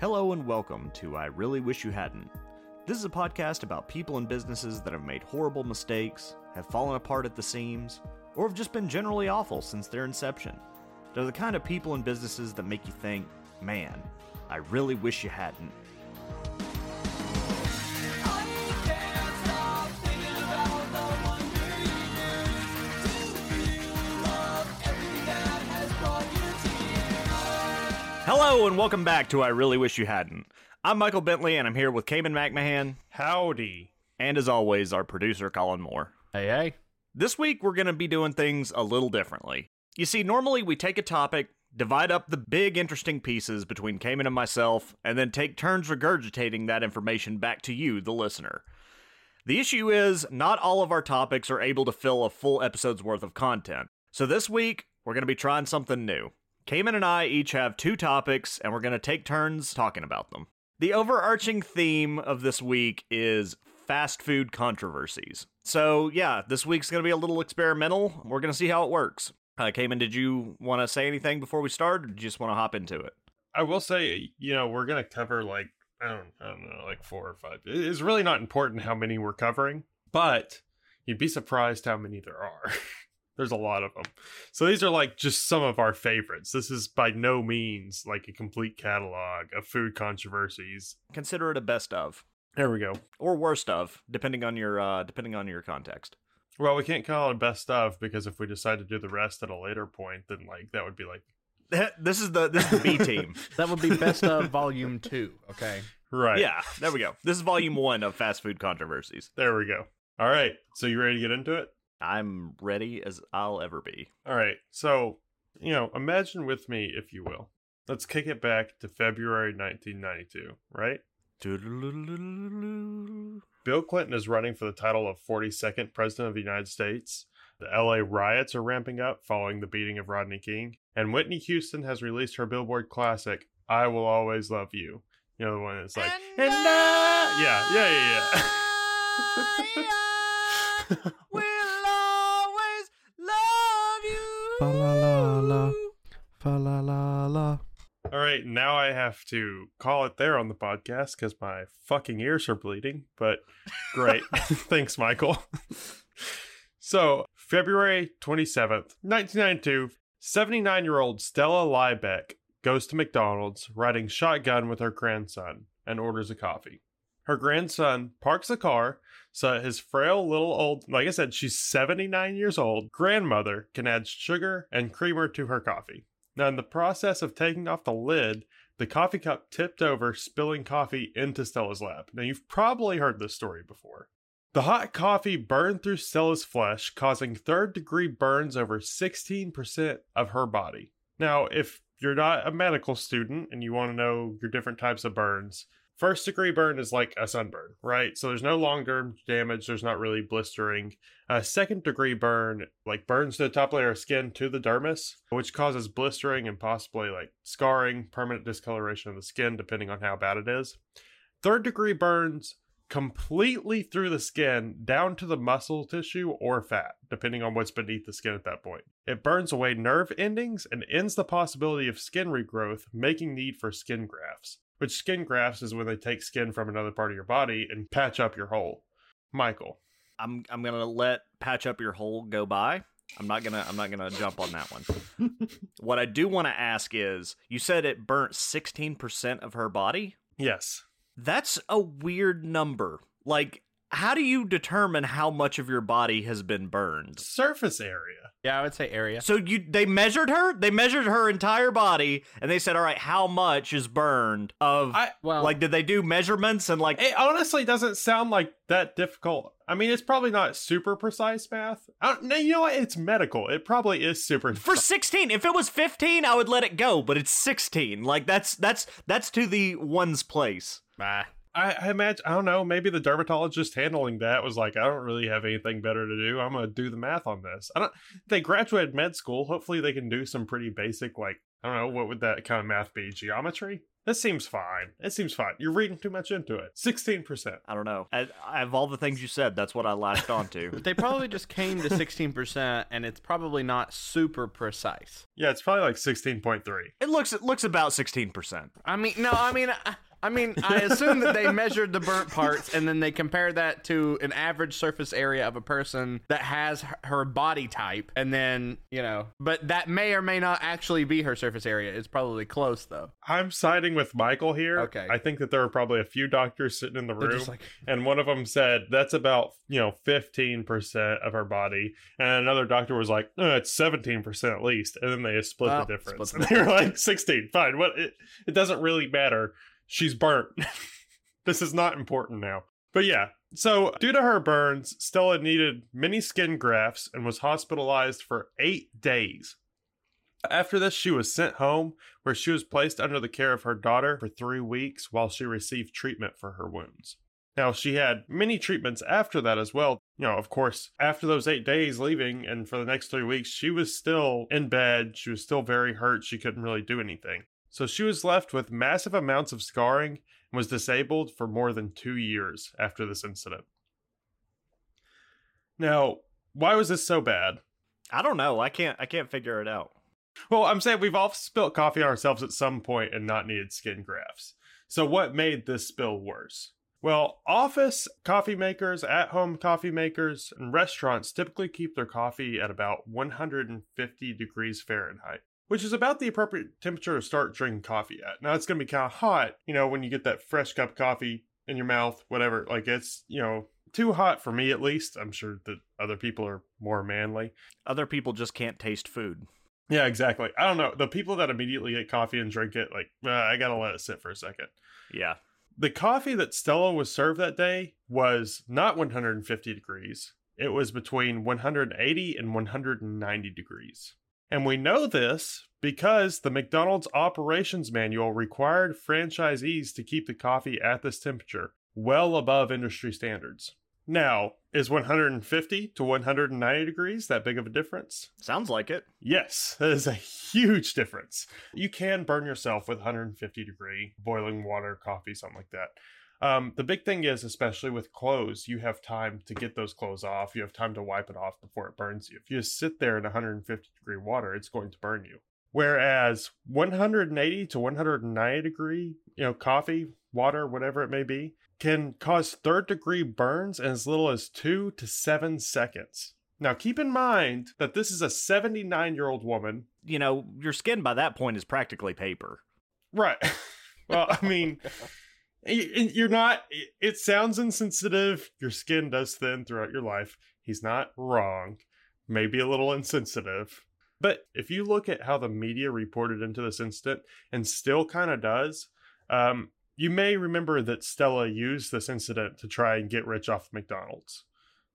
Hello and welcome to I Really Wish You Hadn't. This is a podcast about people and businesses that have made horrible mistakes, have fallen apart at the seams, or have just been generally awful since their inception. They're the kind of people and businesses that make you think, man, I really wish you hadn't. Hello and welcome back to I Really Wish You Hadn't. I'm Michael Bentley and I'm here with Cayman McMahon, Howdy. and as always, our producer Colin Moore. Hey, hey. This week, we're going to be doing things a little differently. You see, normally we take a topic, divide up the big, interesting pieces between Cayman and myself, and then take turns regurgitating that information back to you, the listener. The issue is, not all of our topics are able to fill a full episode's worth of content. So this week, we're going to be trying something new. Cayman and I each have two topics, and we're going to take turns talking about them. The overarching theme of this week is fast food controversies. So, yeah, this week's going to be a little experimental. We're going to see how it works. Uh, Cayman, did you want to say anything before we start, or you just want to hop into it? I will say, you know, we're gonna cover like I don't, I don't know, like four or five. It's really not important how many we're covering, but you'd be surprised how many there are. There's a lot of them. So these are like just some of our favorites. This is by no means like a complete catalog of food controversies. Consider it a best of There we go. or worst of, depending on your uh, depending on your context. Well, we can't call it best of because if we decide to do the rest at a later point, then like that would be like This is the this is the B team. That would be best of volume two, okay? right. Yeah, there we go. This is volume one of fast food controversies. There we go. All right. So you ready to get into it? I'm ready as I'll ever be. All right. So, you know, imagine with me, if you will. Let's kick it back to February 1992, right? Bill Clinton is running for the title of 42nd President of the United States. The LA riots are ramping up following the beating of Rodney King. And Whitney Houston has released her Billboard classic, I Will Always Love You. You know, the one that's like, and I... yeah, yeah, yeah, yeah. We'll always love you. Fa la la la. Fa la la la. All right, now I have to call it there on the podcast because my fucking ears are bleeding. But great. Thanks, Michael. so, February 27th, 1992, 79 year old Stella Liebeck goes to McDonald's riding shotgun with her grandson and orders a coffee. Her grandson parks the car so his frail little old, like I said, she's 79 years old, grandmother can add sugar and creamer to her coffee. Now, in the process of taking off the lid, the coffee cup tipped over, spilling coffee into Stella's lap. Now, you've probably heard this story before. The hot coffee burned through Stella's flesh, causing third degree burns over 16% of her body. Now, if you're not a medical student and you want to know your different types of burns, first degree burn is like a sunburn, right? So there's no long term damage, there's not really blistering. A second degree burn like burns to the top layer of skin to the dermis, which causes blistering and possibly like scarring, permanent discoloration of the skin, depending on how bad it is. Third degree burns completely through the skin down to the muscle tissue or fat, depending on what's beneath the skin at that point. It burns away nerve endings and ends the possibility of skin regrowth, making need for skin grafts. Which skin grafts is when they take skin from another part of your body and patch up your hole. Michael. I'm I'm gonna let patch up your hole go by. I'm not gonna I'm not gonna jump on that one. what I do want to ask is, you said it burnt 16% of her body. Yes. That's a weird number. Like, how do you determine how much of your body has been burned? Surface area. Yeah, I would say area. So you they measured her? They measured her entire body and they said, "All right, how much is burned of I Well, like did they do measurements and like it honestly doesn't sound like that difficult. I mean, it's probably not super precise math. I don't, no, you know what? It's medical. It probably is super. for 16 if it was 15 i would let it go but it's 16 like that's that's that's to the one's place bah. I, I imagine. I don't know. Maybe the dermatologist handling that was like, I don't really have anything better to do. I'm gonna do the math on this. I don't. They graduated med school. Hopefully, they can do some pretty basic, like I don't know, what would that kind of math be? Geometry. This seems fine. It seems fine. You're reading too much into it. 16%. I don't know. I, I have all the things you said. That's what I latched onto. But they probably just came to 16%, and it's probably not super precise. Yeah, it's probably like 16.3. it looks it looks about sixteen percent. I mean, no, I mean, I, I mean, I assume that they measured the burnt parts and then they compared that to an average surface area of a person that has her- her body type, and then you know, but that may or may not actually be her surface area. It's probably close though. I'm siding with Michael here. Okay. I think that there are probably a few doctors sitting in the room. like, and one of them said that's about you know 15% of her body and another doctor was like no it's 17% at least and then they split Well, the difference split and they were like 16 fine what it, it doesn't really matter she's burnt this is not important now but yeah so due to her burns stella needed many skin grafts and was hospitalized for eight days after this, she was sent home, where she was placed under the care of her daughter for three weeks while she received treatment for her wounds. Now, she had many treatments after that as well. You know, of course, after those eight days leaving and for the next three weeks, she was still in bed. She was still very hurt. She couldn't really do anything. So she was left with massive amounts of scarring and was disabled for more than two years after this incident. Now, why was this so bad? I don't know. I can't I can't figure it out. Well, I'm saying we've all spilt coffee on ourselves at some point and not needed skin grafts. So, what made this spill worse? Well, office coffee makers, at home coffee makers, and restaurants typically keep their coffee at about 150 degrees Fahrenheit, which is about the appropriate temperature to start drinking coffee at. Now, it's going to be kind of hot, you know, when you get that fresh cup of coffee in your mouth, whatever. Like, it's, you know, too hot for me at least. I'm sure that other people are more manly. Other people just can't taste food. Yeah, exactly. I don't know. The people that immediately get coffee and drink it, like, uh, I gotta let it sit for a second. Yeah. The coffee that Stella was served that day was not 150 degrees. It was between 180 and 190 degrees. And we know this because the McDonald's operations manual required franchisees to keep the coffee at this temperature, well above industry standards. Now, is 150 to 190 degrees that big of a difference? Sounds like it. Yes, that is a huge difference. You can burn yourself with 150 degree boiling water, coffee, something like that. Um, the big thing is, especially with clothes, you have time to get those clothes off. You have time to wipe it off before it burns you. If you just sit there in 150 degree water, it's going to burn you. Whereas 180 to 190 degree, you know, coffee, water, whatever it may be, can cause third degree burns in as little as two to seven seconds. Now, keep in mind that this is a 79 year old woman. You know, your skin by that point is practically paper. Right. well, I mean, you're not, it sounds insensitive. Your skin does thin throughout your life. He's not wrong. Maybe a little insensitive. But if you look at how the media reported into this incident, and still kind of does, um, you may remember that Stella used this incident to try and get rich off McDonald's.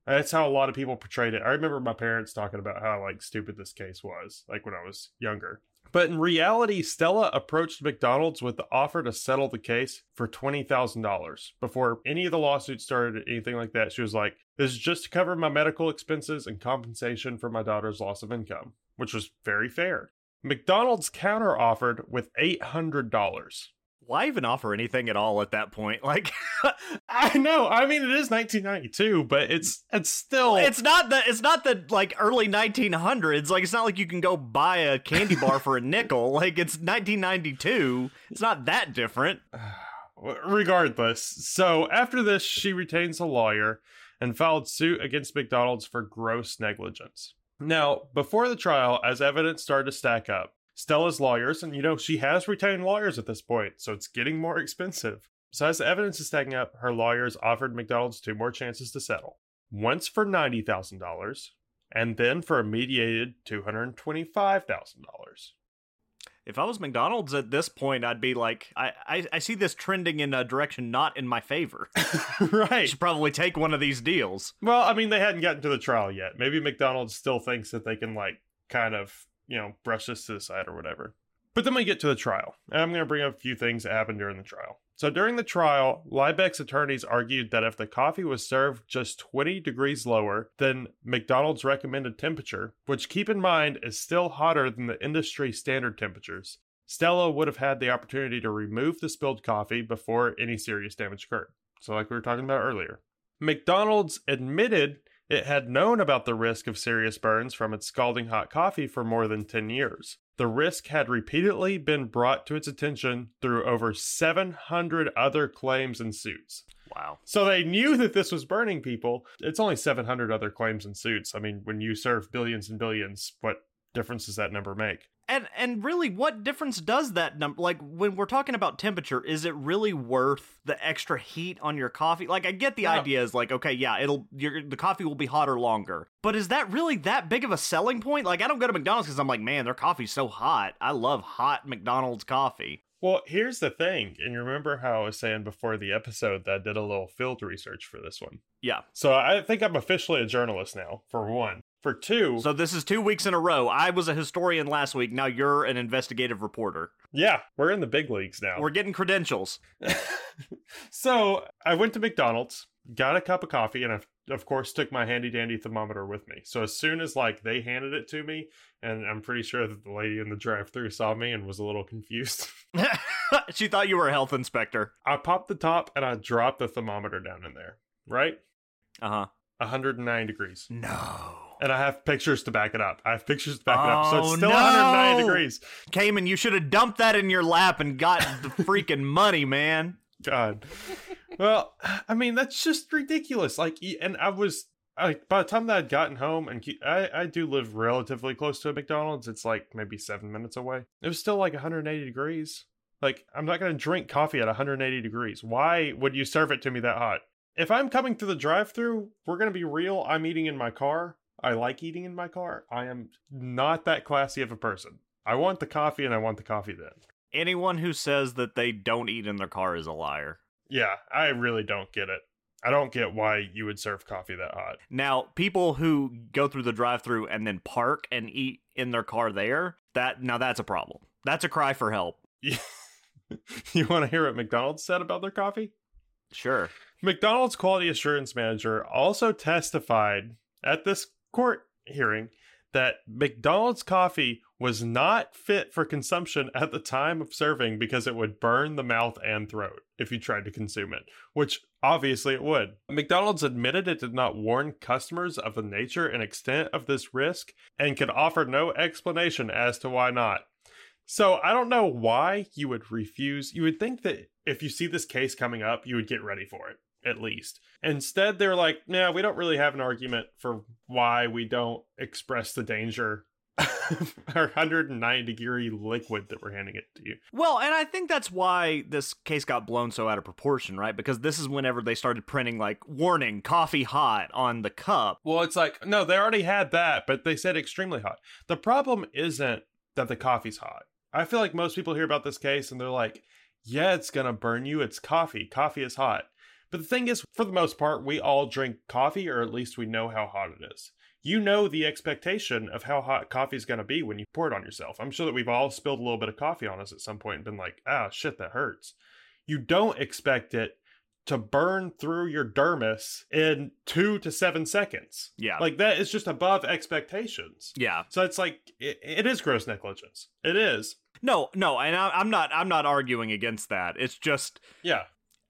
That's how a lot of people portrayed it. I remember my parents talking about how like stupid this case was, like when I was younger. But in reality, Stella approached McDonald's with the offer to settle the case for $20,000. Before any of the lawsuits started, or anything like that, she was like, This is just to cover my medical expenses and compensation for my daughter's loss of income, which was very fair. McDonald's counter offered with $800. Why even offer anything at all at that point? Like, I know. I mean, it is 1992, but it's it's still it's not the it's not the like early 1900s. Like, it's not like you can go buy a candy bar for a nickel. Like, it's 1992. It's not that different. regardless. So after this, she retains a lawyer and filed suit against McDonald's for gross negligence. Now, before the trial, as evidence started to stack up, Stella's lawyers, and you know, she has retained lawyers at this point, so it's getting more expensive. So, as the evidence is stacking up, her lawyers offered McDonald's two more chances to settle once for $90,000, and then for a mediated $225,000. If I was McDonald's at this point, I'd be like, I, I, I see this trending in a direction not in my favor. Right. should probably take one of these deals. Well, I mean, they hadn't gotten to the trial yet. Maybe McDonald's still thinks that they can, like, kind of, you know, brush this to the side or whatever. But then we get to the trial, and I'm going to bring up a few things that happened during the trial. So during the trial, Liebeck's attorneys argued that if the coffee was served just 20 degrees lower than McDonald's recommended temperature, which keep in mind is still hotter than the industry standard temperatures, Stella would have had the opportunity to remove the spilled coffee before any serious damage occurred. So, like we were talking about earlier, McDonald's admitted it had known about the risk of serious burns from its scalding hot coffee for more than 10 years. The risk had repeatedly been brought to its attention through over 700 other claims and suits. Wow. So they knew that this was burning people. It's only 700 other claims and suits. I mean, when you serve billions and billions, what difference does that number make? And and really, what difference does that number? Like when we're talking about temperature, is it really worth the extra heat on your coffee? Like I get the No. idea is like, okay, yeah, it'll your the coffee will be hotter longer, but is that really that big of a selling point? Like I don't go to McDonald's because I'm like, man, their coffee's so hot. I love hot McDonald's coffee. Well, here's the thing. And you remember how I was saying before the episode that I did a little field research for this one. Yeah. So I think I'm officially a journalist now, for one. For two, So this is two weeks in a row. I was a historian last week. Now you're an investigative reporter. yeah, we're in the big leagues now. We're getting credentials. so I went to McDonald's, got a cup of coffee, and I, of course took my handy dandy thermometer with me. So as soon as like they handed it to me, and I'm pretty sure that the lady in the drive-through saw me and was a little confused. she thought you were a health inspector. I popped the top and I dropped the thermometer down in there. Right, Uh huh. 109 degrees. No. And I have pictures to back it up. I have pictures to back it up. So Oh, it's still no! 109 degrees. Cayman, you should have dumped that in your lap and got the freaking money, man. God. Well, I mean, that's just ridiculous. Like, and I was, I, by the time that I'd gotten home, and I, I do live relatively close to a McDonald's. It's like maybe seven minutes away. It was still like 180 degrees. Like, I'm not going to drink coffee at 180 degrees. Why would you serve it to me that hot? If I'm coming through the drive through, we're going to be real. I'm eating in my car. I like eating in my car. I am not that classy of a person. I want the coffee and I want the coffee then. Anyone who says that they don't eat in their car is a liar. Yeah, I really don't get it. I don't get why you would serve coffee that hot. Now, people who go through the drive-through and then park and eat in their car there, that now that's a problem. That's a cry for help. you want to hear what McDonald's said about their coffee? Sure. McDonald's quality assurance manager also testified at this court hearing that McDonald's coffee was not fit for consumption at the time of serving because it would burn the mouth and throat if you tried to consume it, which obviously it would. McDonald's admitted it did not warn customers of the nature and extent of this risk and could offer no explanation as to why not. So I don't know why you would refuse. You would think that if you see this case coming up, you would get ready for it, at least. Instead, they're like, nah, we don't really have an argument for why we don't express the danger our 109 degree liquid that we're handing it to you. Well, and I think that's why this case got blown so out of proportion, right? Because this is whenever they started printing like warning, coffee hot on the cup. Well, it's like, no, they already had that, but they said extremely hot. The problem isn't that the coffee's hot. I feel like most people hear about this case and they're like, yeah, it's going to burn you. It's coffee. Coffee is hot. But the thing is, for the most part, we all drink coffee, or at least we know how hot it is. You know the expectation of how hot coffee is going to be when you pour it on yourself. I'm sure that we've all spilled a little bit of coffee on us at some point and been like, ah, shit, that hurts. You don't expect it to burn through your dermis in two to seven seconds. Yeah. Like that is just above expectations. Yeah. So it's like it, it is gross negligence. It is. No, no, and I, I'm not. I'm not arguing against that. It's just Yeah.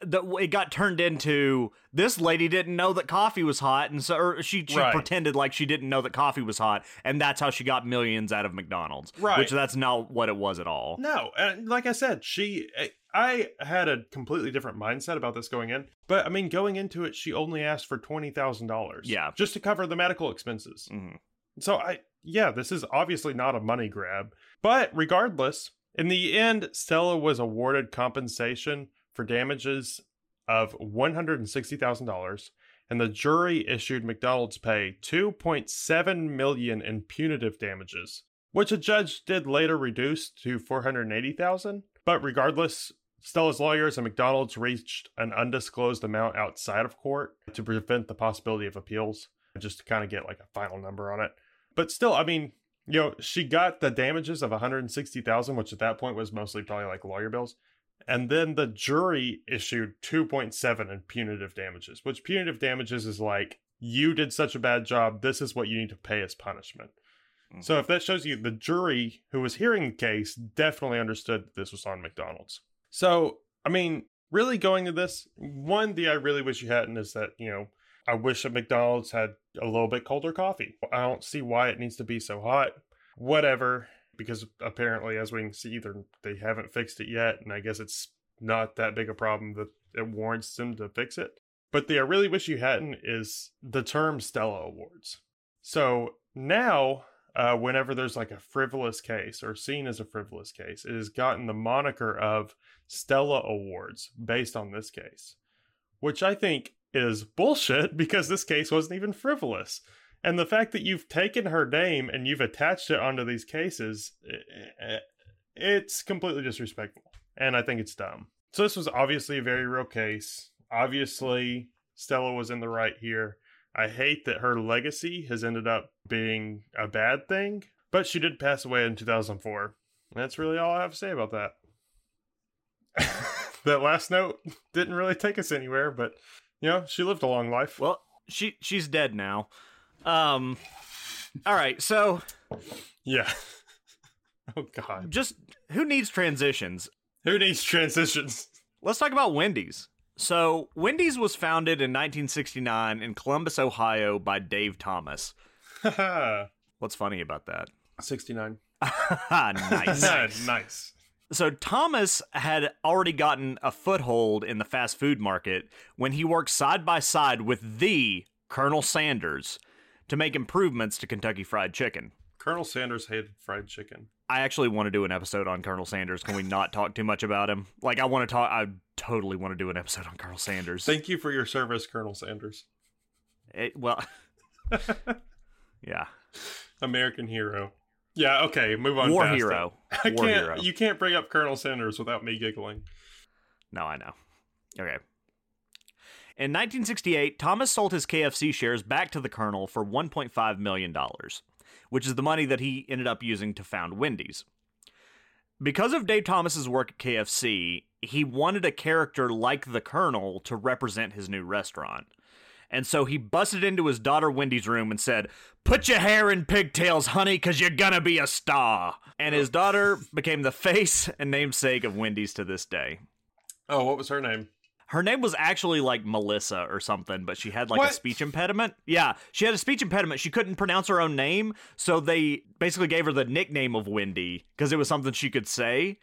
That it got turned into this lady didn't know that coffee was hot, and so or she she Right. pretended like she didn't know that coffee was hot, and that's how she got millions out of McDonald's. Right. Which that's not what it was at all. No, and like I said, she I had a completely different mindset about this going in. But I mean, going into it, she only asked for twenty thousand dollars. Yeah. Just to cover the medical expenses. Mhm. So I yeah, this is obviously not a money grab. But regardless, in the end, Stella was awarded compensation for damages of one hundred and the jury issued McDonald's pay two point seven million in punitive damages, which a judge did later reduce to four hundred eighty thousand. But regardless, Stella's lawyers and McDonald's reached an undisclosed amount outside of court to prevent the possibility of appeals, just to kind of get like a final number on it. But still, I mean, you know, she got the damages of 160,000, which at that point was mostly probably like lawyer bills. And then the jury issued 2.7 in punitive damages, which punitive damages is like you did such a bad job, this is what you need to pay as punishment. So mm-hmm. if that shows you the jury who was hearing the case definitely understood that this was on McDonald's. So, I mean, really going to this, one thing I really wish you hadn't is that, you know, I wish that McDonald's had a little bit colder coffee. I don't see why it needs to be so hot. Whatever, because apparently, as we can see, either they haven't fixed it yet, and I guess it's not that big a problem that it warrants them to fix it. But the I really wish you hadn't is the term Stella Awards. So now, uh, whenever there's like a frivolous case or seen as a frivolous case, it has gotten the moniker of Stella Awards based on this case, which I think is bullshit because this case wasn't even frivolous. And the fact that you've taken her name and you've attached it onto these cases, eh, eh, it's completely disrespectful. And I think it's dumb. So this was obviously a very real case. Obviously, Stella was in the right here. I hate that her legacy has ended up being a bad thing, but she did pass away in 2004. That's really all I have to say about that. that last note didn't really take us anywhere, but you know, she lived a long life. Well, she she's dead now. Um all right, so yeah. oh god. Just who needs transitions? Who needs transitions? Let's talk about Wendy's. So, Wendy's was founded in 1969 in Columbus, Ohio by Dave Thomas. What's funny about that? 69. nice. nice. So, Thomas had already gotten a foothold in the fast food market when he worked side by side with the Colonel Sanders to make improvements to Kentucky Fried Chicken. Colonel Sanders hated fried chicken. I actually want to do an episode on Colonel Sanders. Can we not talk too much about him? Like, I want to talk. I totally want to do an episode on Colonel Sanders. Thank you for your service, Colonel Sanders. It, well, yeah, American hero. Yeah. Okay. Move on. war hero. it. I War can't. hero. You can't bring up Colonel Sanders without me giggling. No, I know. Okay. In 1968, Thomas sold his KFC shares back to the Colonel for $1.5 million, which is the money that he ended up using to found Wendy's. Because of Dave Thomas's work at KFC, he wanted a character like the Colonel to represent his new restaurant. And so he busted into his daughter Wendy's room and said, Put your hair in pigtails, honey, because you're gonna be a star. And his daughter became the face and namesake of Wendy's to this day. Oh, what was her name? Her name was actually like Melissa or something, but she had like What? a speech impediment. Yeah, she had a speech impediment. She couldn't pronounce her own name, so they basically gave her the nickname of Wendy because it was something she could say.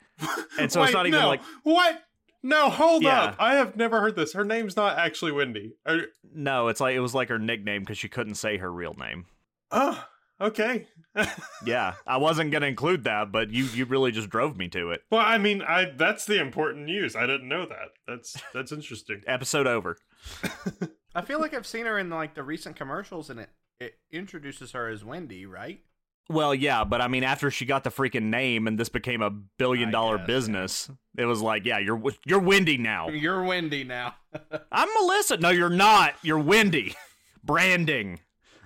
And so Wait, it's not even no. like what? No, hold Yeah. up. I have never heard this. Her name's not actually Wendy. Are- no, it's like it was like her nickname because she couldn't say her real name. Oh, okay. Yeah, I wasn't gonna include that, but you you really just drove me to it. well, I mean, I that's the important news. I didn't know that. That's that's interesting. Episode over. I feel like I've seen her in like the recent commercials, and it it introduces her as Wendy, right? Well, yeah, but I mean, after she got the freaking name and this became a billion dollar guess, business, it was like, yeah, you're you're Wendy now. You're Wendy now. I'm Melissa. No, you're not. You're Wendy. Branding.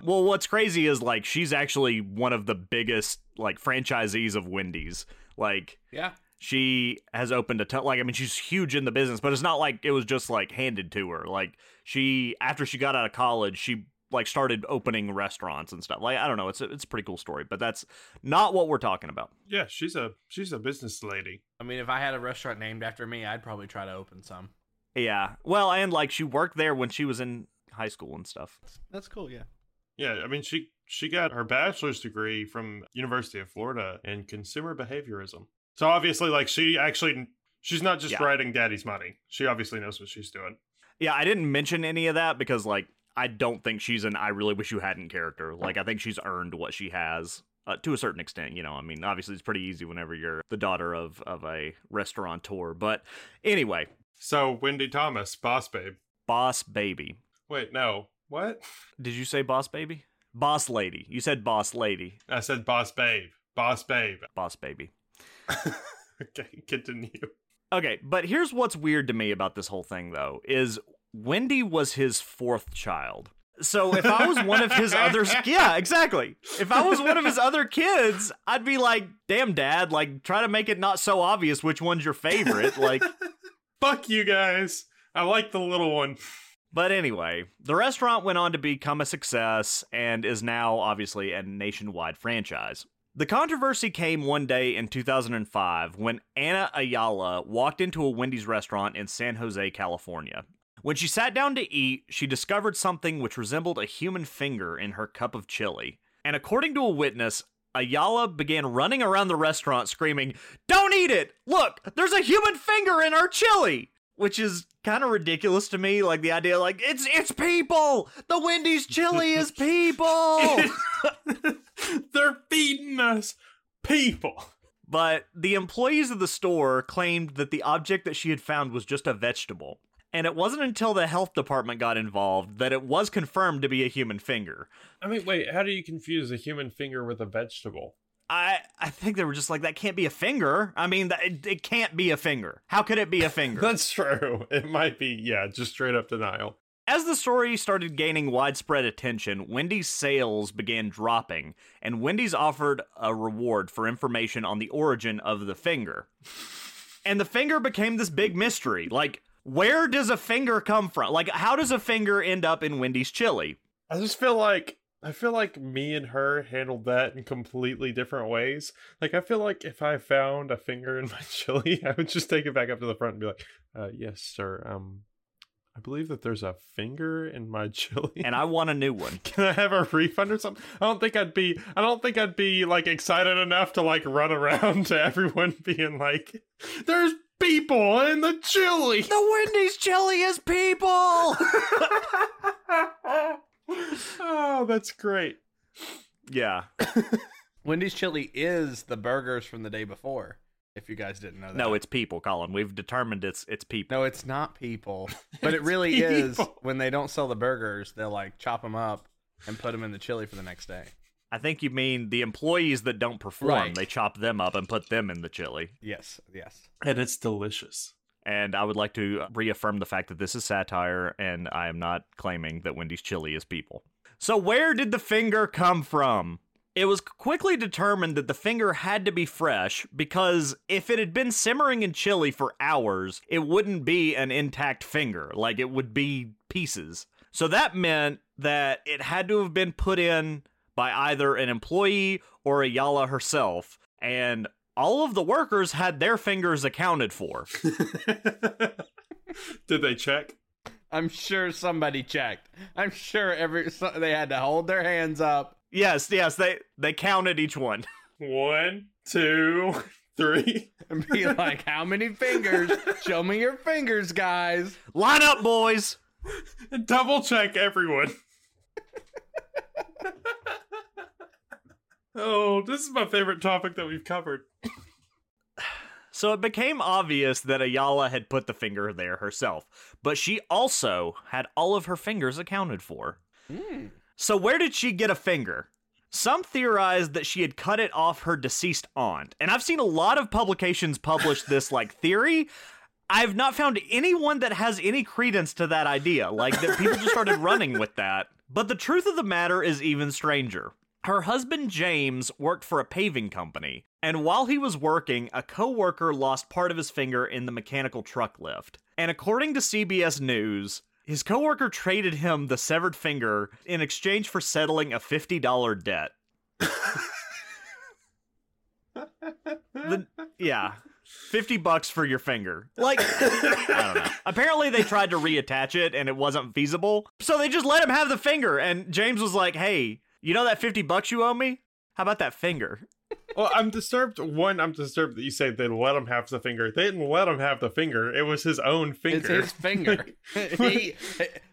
Well, what's crazy is like she's actually one of the biggest like franchisees of Wendy's. Like yeah. she has opened a ton. Like I mean, she's huge in the business, but it's not like it was just like handed to her. Like she after she got out of college, she like started opening restaurants and stuff. Like I don't know, it's a, it's a pretty cool story, but that's not what we're talking about. Yeah, she's a she's a business lady. I mean, if I had a restaurant named after me, I'd probably try to open some. Yeah. Well, and like she worked there when she was in high school and stuff. That's cool. Yeah. Yeah, I mean she she got her bachelor's degree from University of Florida in consumer behaviorism. So obviously like she actually she's not just Yeah. writing daddy's money. She obviously knows what she's doing. Yeah, I didn't mention any of that because like I don't think she's an I really wish you hadn't character. Like I think she's earned what she has. Uh, to a certain extent, you know. I mean, obviously, it's pretty easy whenever you're the daughter of of a restaurateur. But anyway, So Wendy Thomas, boss babe. boss baby. Wait, no. What? Did you say boss baby? Boss lady. You said boss lady. I said boss babe. Boss babe. Boss baby. okay, continue. Okay, but here's what's weird to me about this whole thing, though, is Wendy was his fourth child. So if I was one of his other, yeah, exactly. If I was one of his other kids, I'd be like, "Damn, dad! Like, try to make it not so obvious which one's your favorite." Like, Fuck you guys. I like the little one. But anyway, the restaurant went on to become a success and is now obviously a nationwide franchise. The controversy came one day in 2005 when Anna Ayala walked into a Wendy's restaurant in San Jose, California. When she sat down to eat, she discovered something which resembled a human finger in her cup of chili. And according to a witness, Ayala began running around the restaurant screaming, Don't eat it! Look, there's a human finger in our chili! Which is kind of ridiculous to me. Like the idea, like, it's it's people! The Wendy's chili is people! They're feeding us people. But the employees of the store claimed that the object that she had found was just a vegetable. And it wasn't until the health department got involved that it was confirmed to be a human finger. I mean, wait, how do you confuse a human finger with a vegetable? I I think they were just like that can't be a finger. I mean, that, it, it can't be a finger. How could it be a finger? That's true. It might be, yeah, just straight up denial. As the story started gaining widespread attention, Wendy's sales began dropping, and Wendy's offered a reward for information on the origin of the finger. And the finger became this big mystery. Like, where does a finger come from? Like, how does a finger end up in Wendy's chili? I just feel like I feel like me and her handled that in completely different ways. Like I feel like if I found a finger in my chili, I would just take it back up to the front and be like, uh, "Yes, sir. Um, I believe that there's a finger in my chili, And I want a new one. can I have a refund or something?" I don't think I'd be. I don't think I'd be like excited enough to like run around to everyone being like, "There's people in the chili." The Wendy's chili is people! Oh, that's great. yeah. Wendy's chili is the burgers from the day before. If you guys didn't know that. No, it's people, Colin. We've determined it's it's people. no, it's not people. But it It's really is. When they don't sell the burgers, they'll like chop them up and put them in the chili for the next day. I think you mean the employees that don't perform. Right. They chop them up and put them in the chili. Yes, yes. And it's delicious. And I would like to reaffirm the fact that this is satire, and I am not claiming that Wendy's chili is people. So, where did the finger come from? It was quickly determined that the finger had to be fresh because if it had been simmering in chili for hours, it wouldn't be an intact finger. Like, it would be pieces. So, that meant that it had to have been put in by either an employee or Ayala herself. And all of the workers had their fingers accounted for. Did they check? I'm sure somebody checked. I'm sure every so, they had to hold their hands up. Yes, yes, they they counted each one. One, two, three. and be like, "How many fingers? Show me your fingers, guys." Line up, boys. And double check everyone. Oh, this is my favorite topic that we've covered. So it became obvious that Ayala had put the finger there herself, but she also had all of her fingers accounted for. Hmm. So where did she get a finger? Some theorized that she had cut it off her deceased aunt, and I've seen a lot of publications publish this like theory. I've not found anyone that has any credence to that idea. Like that people just started running with that. But the truth of the matter is even stranger. Her husband James worked for a paving company, and while he was working, a coworker lost part of his finger in the mechanical truck lift. And according to CBS News, his coworker traded him the severed finger in exchange for settling a $50 debt. The- yeah. 50 bucks for your finger. Like, I don't know. Apparently, they tried to reattach it and it wasn't feasible. So they just let him have the finger. And James was like, hey, you know that 50 bucks you owe me? How about that finger? Well, I'm disturbed. One, I'm disturbed that you say they let him have the finger. They didn't let him have the finger. It was his own finger. It's his finger. he,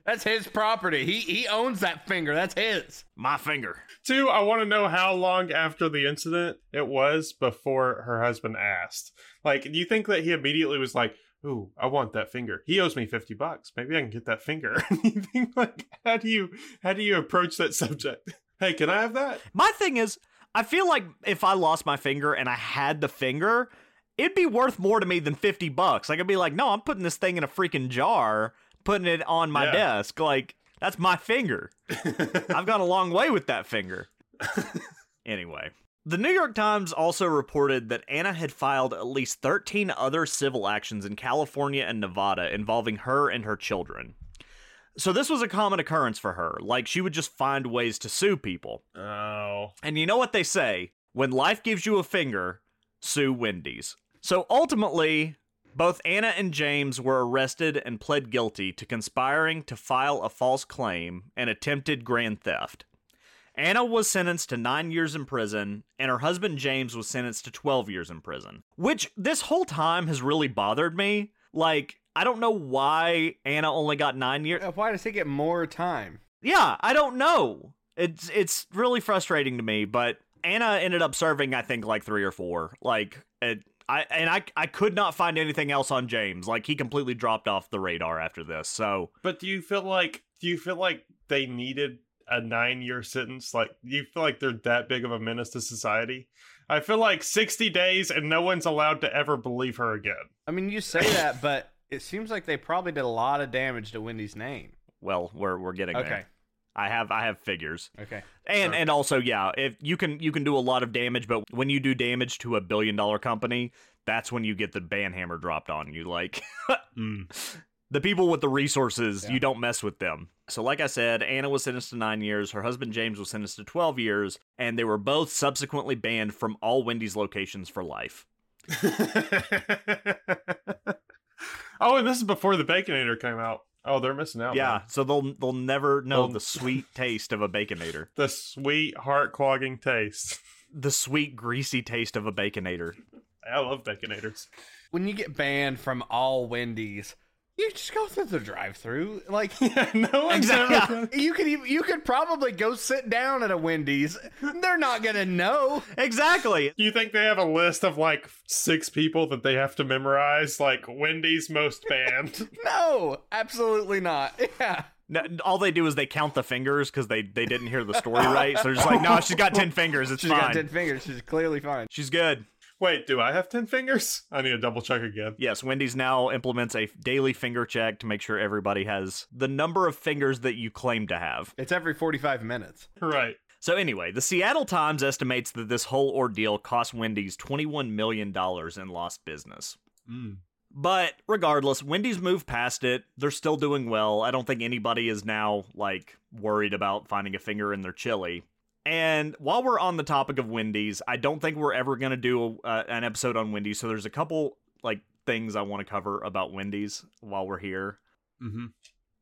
that's his property. He he owns that finger. That's his. My finger. Two, I want to know how long after the incident it was before her husband asked. Like, do you think that he immediately was like, "Ooh, I want that finger. He owes me fifty bucks. Maybe I can get that finger." you think like, how do you how do you approach that subject? Hey, can I have that? My thing is, I feel like if I lost my finger and I had the finger, it'd be worth more to me than 50 bucks. Like, I'd be like, no, I'm putting this thing in a freaking jar, putting it on my Yeah. desk. Like, that's my finger. I've gone a long way with that finger. anyway. The New York Times also reported that Anna had filed at least 13 other civil actions in California and Nevada involving her and her children. So this was a common occurrence for her. Like she would just find ways to sue people. Oh. And you know what they say? When life gives you a finger, sue Wendy's. So ultimately, both Anna and James were arrested and pled guilty to conspiring to file a false claim and attempted grand theft. Anna was sentenced to nine years in prison, and her husband James was sentenced to 12 years in prison. Which this whole time has really bothered me. Like, I don't know why Anna only got nine years. Why does he get more time? Yeah, I don't know. It's it's really frustrating to me, but Anna ended up serving I think like 3 or 4. Like it I and I I could not find anything else on James. Like he completely dropped off the radar after this. So, But do you feel like do you feel like they needed a nine year sentence? Like do you feel like they're that big of a menace to society? I feel like sixty days and no one's allowed to ever believe her again. I mean, you say that, but it seems like they probably did a lot of damage to Wendy's name. well, we're we're getting Okay. there. I have I have figures. Okay. And Sure. and also yeah, if you can you can do a lot of damage, but when you do damage to a billion dollar company, that's when you get the ban hammer dropped on you. Like Mm. the people with the resources, Yeah. you don't mess with them. So, like I said, Anna was sentenced to nine years. Her husband James was sentenced to 12 years, and they were both subsequently banned from all Wendy's locations for life. oh, and this is before the Baconator came out. Oh, they're missing out. yeah, man. so they'll they'll never know the sweet taste of a baconator, The sweet heart clogging taste. the sweet greasy taste of a baconator. I love Baconators. When you get banned from all Wendy's, you just go through the drive-through. Like Yeah, no one's Exactly. ever. you could even, you could probably go sit down at a Wendy's. They're not gonna know. Exactly. Do you think they have a list of like six people that they have to memorize? Like Wendy's most banned. No, absolutely not. Yeah. No, all they do is they count the fingers because they, they didn't hear the story right. So they're just like, no, she's got 10 fingers. It's She's fine. got ten fingers. She's clearly fine. She's good. Wait, do I have ten fingers? I need to double check again. Yes, Wendy's now implements a daily finger check to make sure everybody has the number of fingers that you claim to have. It's every forty-five minutes. Right. So, anyway, the Seattle Times estimates that this whole ordeal cost Wendy's $21 million in lost business. Mm. But regardless, Wendy's moved past it. They're still doing well. I don't think anybody is now, like, worried about finding a finger in their chili. And while we're on the topic of Wendy's, I don't think we're ever going to do a, uh, an episode on Wendy's. So there's a couple, like, things I want to cover about Wendy's while we're here. Mm-hmm.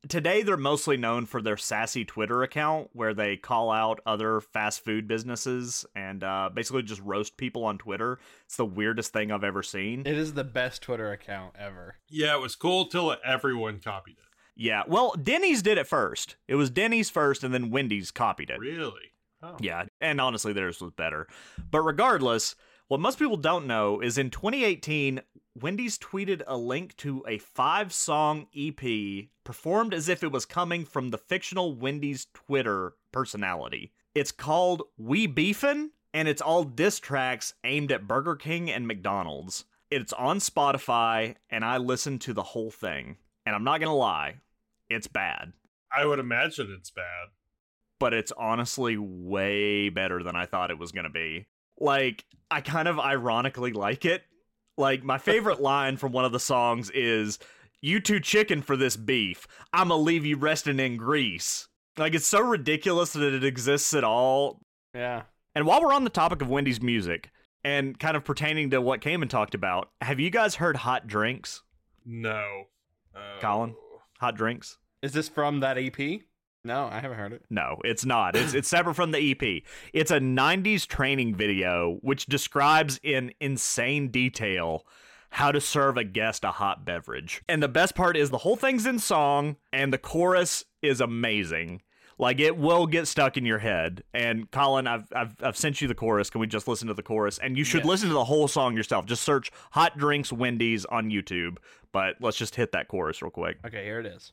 Today, they're mostly known for their sassy Twitter account where they call out other fast food businesses and uh, basically just roast people on Twitter. It's the weirdest thing I've ever seen. It is the best Twitter account ever. Yeah, it was cool till everyone copied it. Yeah, well, Denny's did it first. It was Denny's first, and then Wendy's copied it. Really? Oh. Yeah, and honestly, theirs was better. But regardless, what most people don't know is in 2018, Wendy's tweeted a link to a five song EP performed as if it was coming from the fictional Wendy's Twitter personality. It's called We Beefin', and it's all diss tracks aimed at Burger King and McDonald's. It's on Spotify, and I listened to the whole thing. And I'm not gonna lie, it's bad I would imagine it's bad. But it's honestly way better than I thought it was going to be. Like, I kind of ironically like it. Like, my favorite line from one of the songs is, You too chicken for this beef. I'ma leave you resting in grease. Like, it's so ridiculous that it exists at all. Yeah. And while we're on the topic of Wendy's music, and kind of pertaining to what Cayman talked about, have you guys heard Hot Drinks? No. Oh. Colin? Hot Drinks? Is this from that EP? No, I haven't heard it. No, it's not. It's it's separate from the EP. It's a 90s training video which describes in insane detail how to serve a guest a hot beverage. And the best part is the whole thing's in song and the chorus is amazing. Like it will get stuck in your head. And Colin, I've I've I've sent you the chorus. Can we just listen to the chorus? And you should Yes. listen to the whole song yourself. Just search Hot Drinks Wendy's on YouTube. But let's just hit that chorus real quick. Okay, here it is.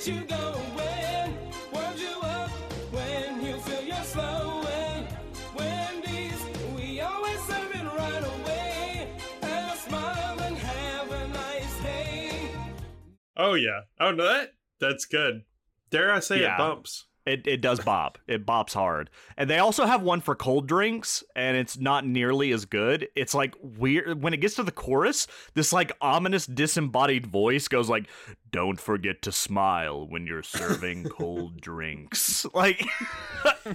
Hot drinks really get you you up when you feel you're slowing. Wendy's, we always serve it right away. Have smile and have a nice day. Oh yeah. Oh no, that that's good. Dare I say Yeah. it bumps? It it does bop. It bops hard. And they also have one for cold drinks, and it's not nearly as good. It's like weird when it gets to the chorus, this like ominous disembodied voice goes like, Don't forget to smile when you're serving cold drinks. Like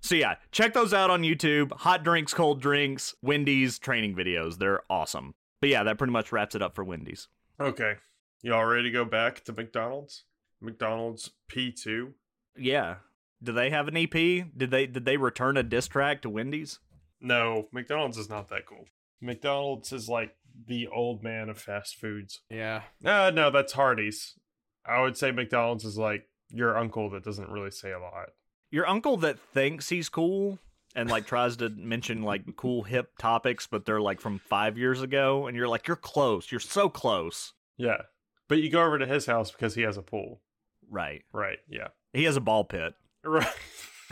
So yeah, check those out on YouTube. Hot drinks, cold drinks, Wendy's training videos. They're awesome. But yeah, that pretty much wraps it up for Wendy's. Okay. Y'all ready to go back to McDonald's? McDonald's P2. Yeah. Do they have an EP? Did they did they return a diss track to Wendy's? No, McDonald's is not that cool. McDonald's is like the old man of fast foods. Yeah. Uh, no, that's Hardee's. I would say McDonald's is like your uncle that doesn't really say a lot. Your uncle that thinks he's cool and like tries to mention like cool hip topics, but they're like from five years ago, and you're like, you're close. You're so close. Yeah. But you go over to his house because he has a pool. Right. Right. Yeah. He has a ball pit. Right.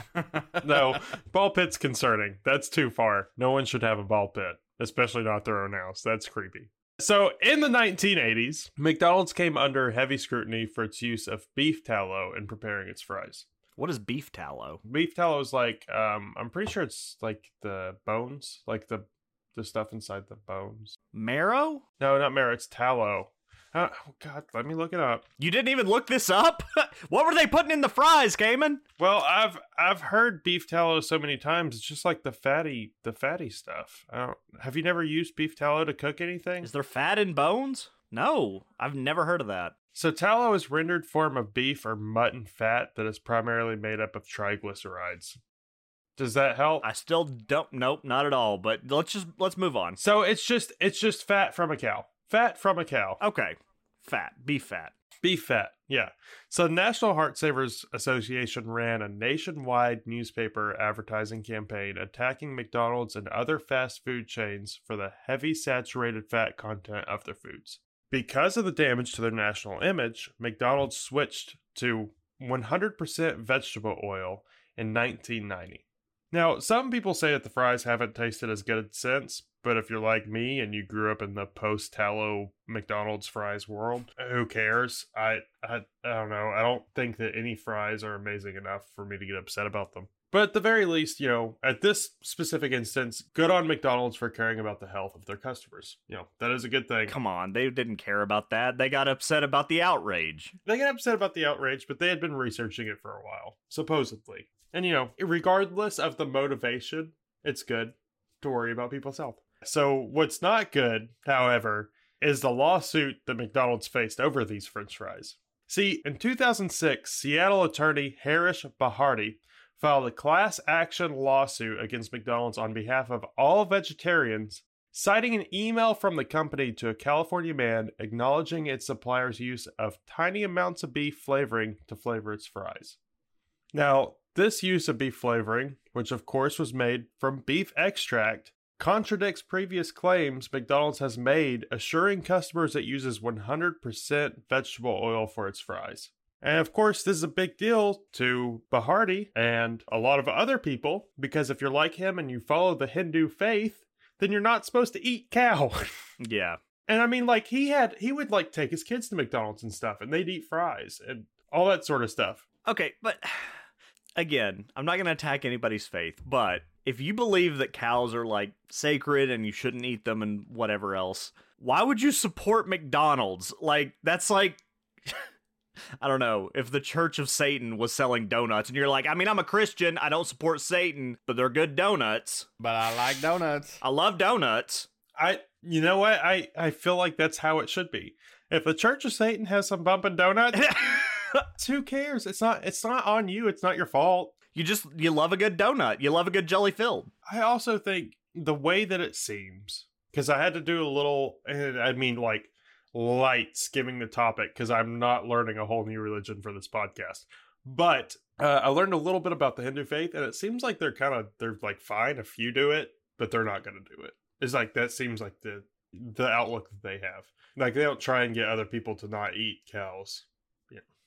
no, ball pit's concerning. That's too far. No one should have a ball pit, especially not their own house. That's creepy. So, in the 1980s, McDonald's came under heavy scrutiny for its use of beef tallow in preparing its fries. What is beef tallow? Beef tallow is like, um, I'm pretty sure it's like the bones, like the the stuff inside the bones. Marrow? No, not marrow. It's tallow. Uh, oh God, let me look it up. You didn't even look this up? what were they putting in the fries, Cayman? Well, I've I've heard beef tallow so many times. It's just like the fatty the fatty stuff. I don't, have you never used beef tallow to cook anything? Is there fat in bones? No, I've never heard of that. So tallow is rendered form of beef or mutton fat that is primarily made up of triglycerides. Does that help? I still don't. Nope, not at all. But let's just let's move on. So it's just it's just fat from a cow. Fat from a cow. Okay, fat, beef fat. Beef fat. Yeah. So the National Heart Savers Association ran a nationwide newspaper advertising campaign attacking McDonald's and other fast food chains for the heavy saturated fat content of their foods. Because of the damage to their national image, McDonald's switched to 100% vegetable oil in 1990. Now, some people say that the fries haven't tasted as good since, but if you're like me and you grew up in the post tallow McDonald's fries world, who cares? I, I I don't know. I don't think that any fries are amazing enough for me to get upset about them. But at the very least, you know, at this specific instance, good on McDonald's for caring about the health of their customers. You know, that is a good thing. Come on, they didn't care about that. They got upset about the outrage. They get upset about the outrage, but they had been researching it for a while, supposedly. And you know, regardless of the motivation, it's good to worry about people's health. So, what's not good, however, is the lawsuit that McDonald's faced over these french fries. See, in 2006, Seattle attorney Harish Bharti filed a class action lawsuit against McDonald's on behalf of all vegetarians, citing an email from the company to a California man acknowledging its supplier's use of tiny amounts of beef flavoring to flavor its fries. Now, this use of beef flavoring, which of course was made from beef extract, contradicts previous claims McDonald's has made assuring customers it uses 100% vegetable oil for its fries. And of course, this is a big deal to Bharti and a lot of other people because if you're like him and you follow the Hindu faith, then you're not supposed to eat cow. Yeah. and I mean, like, he had, he would like take his kids to McDonald's and stuff and they'd eat fries and all that sort of stuff. Okay, but again, I'm not going to attack anybody's faith, but if you believe that cows are like sacred and you shouldn't eat them and whatever else, why would you support McDonald's? Like, that's like. I don't know if the Church of Satan was selling donuts and you're like, I mean, I'm a Christian, I don't support Satan, but they're good donuts. But I like donuts. I love donuts. I, you know what? I, I feel like that's how it should be. If the Church of Satan has some bumping donuts, who cares? It's not, it's not on you. It's not your fault. You just you love a good donut. You love a good jelly filled. I also think the way that it seems, because I had to do a little, and I mean like light skimming the topic, because I'm not learning a whole new religion for this podcast. But uh, I learned a little bit about the Hindu faith, and it seems like they're kind of they're like fine if you do it, but they're not going to do it. It's like that seems like the the outlook that they have. Like they don't try and get other people to not eat cows.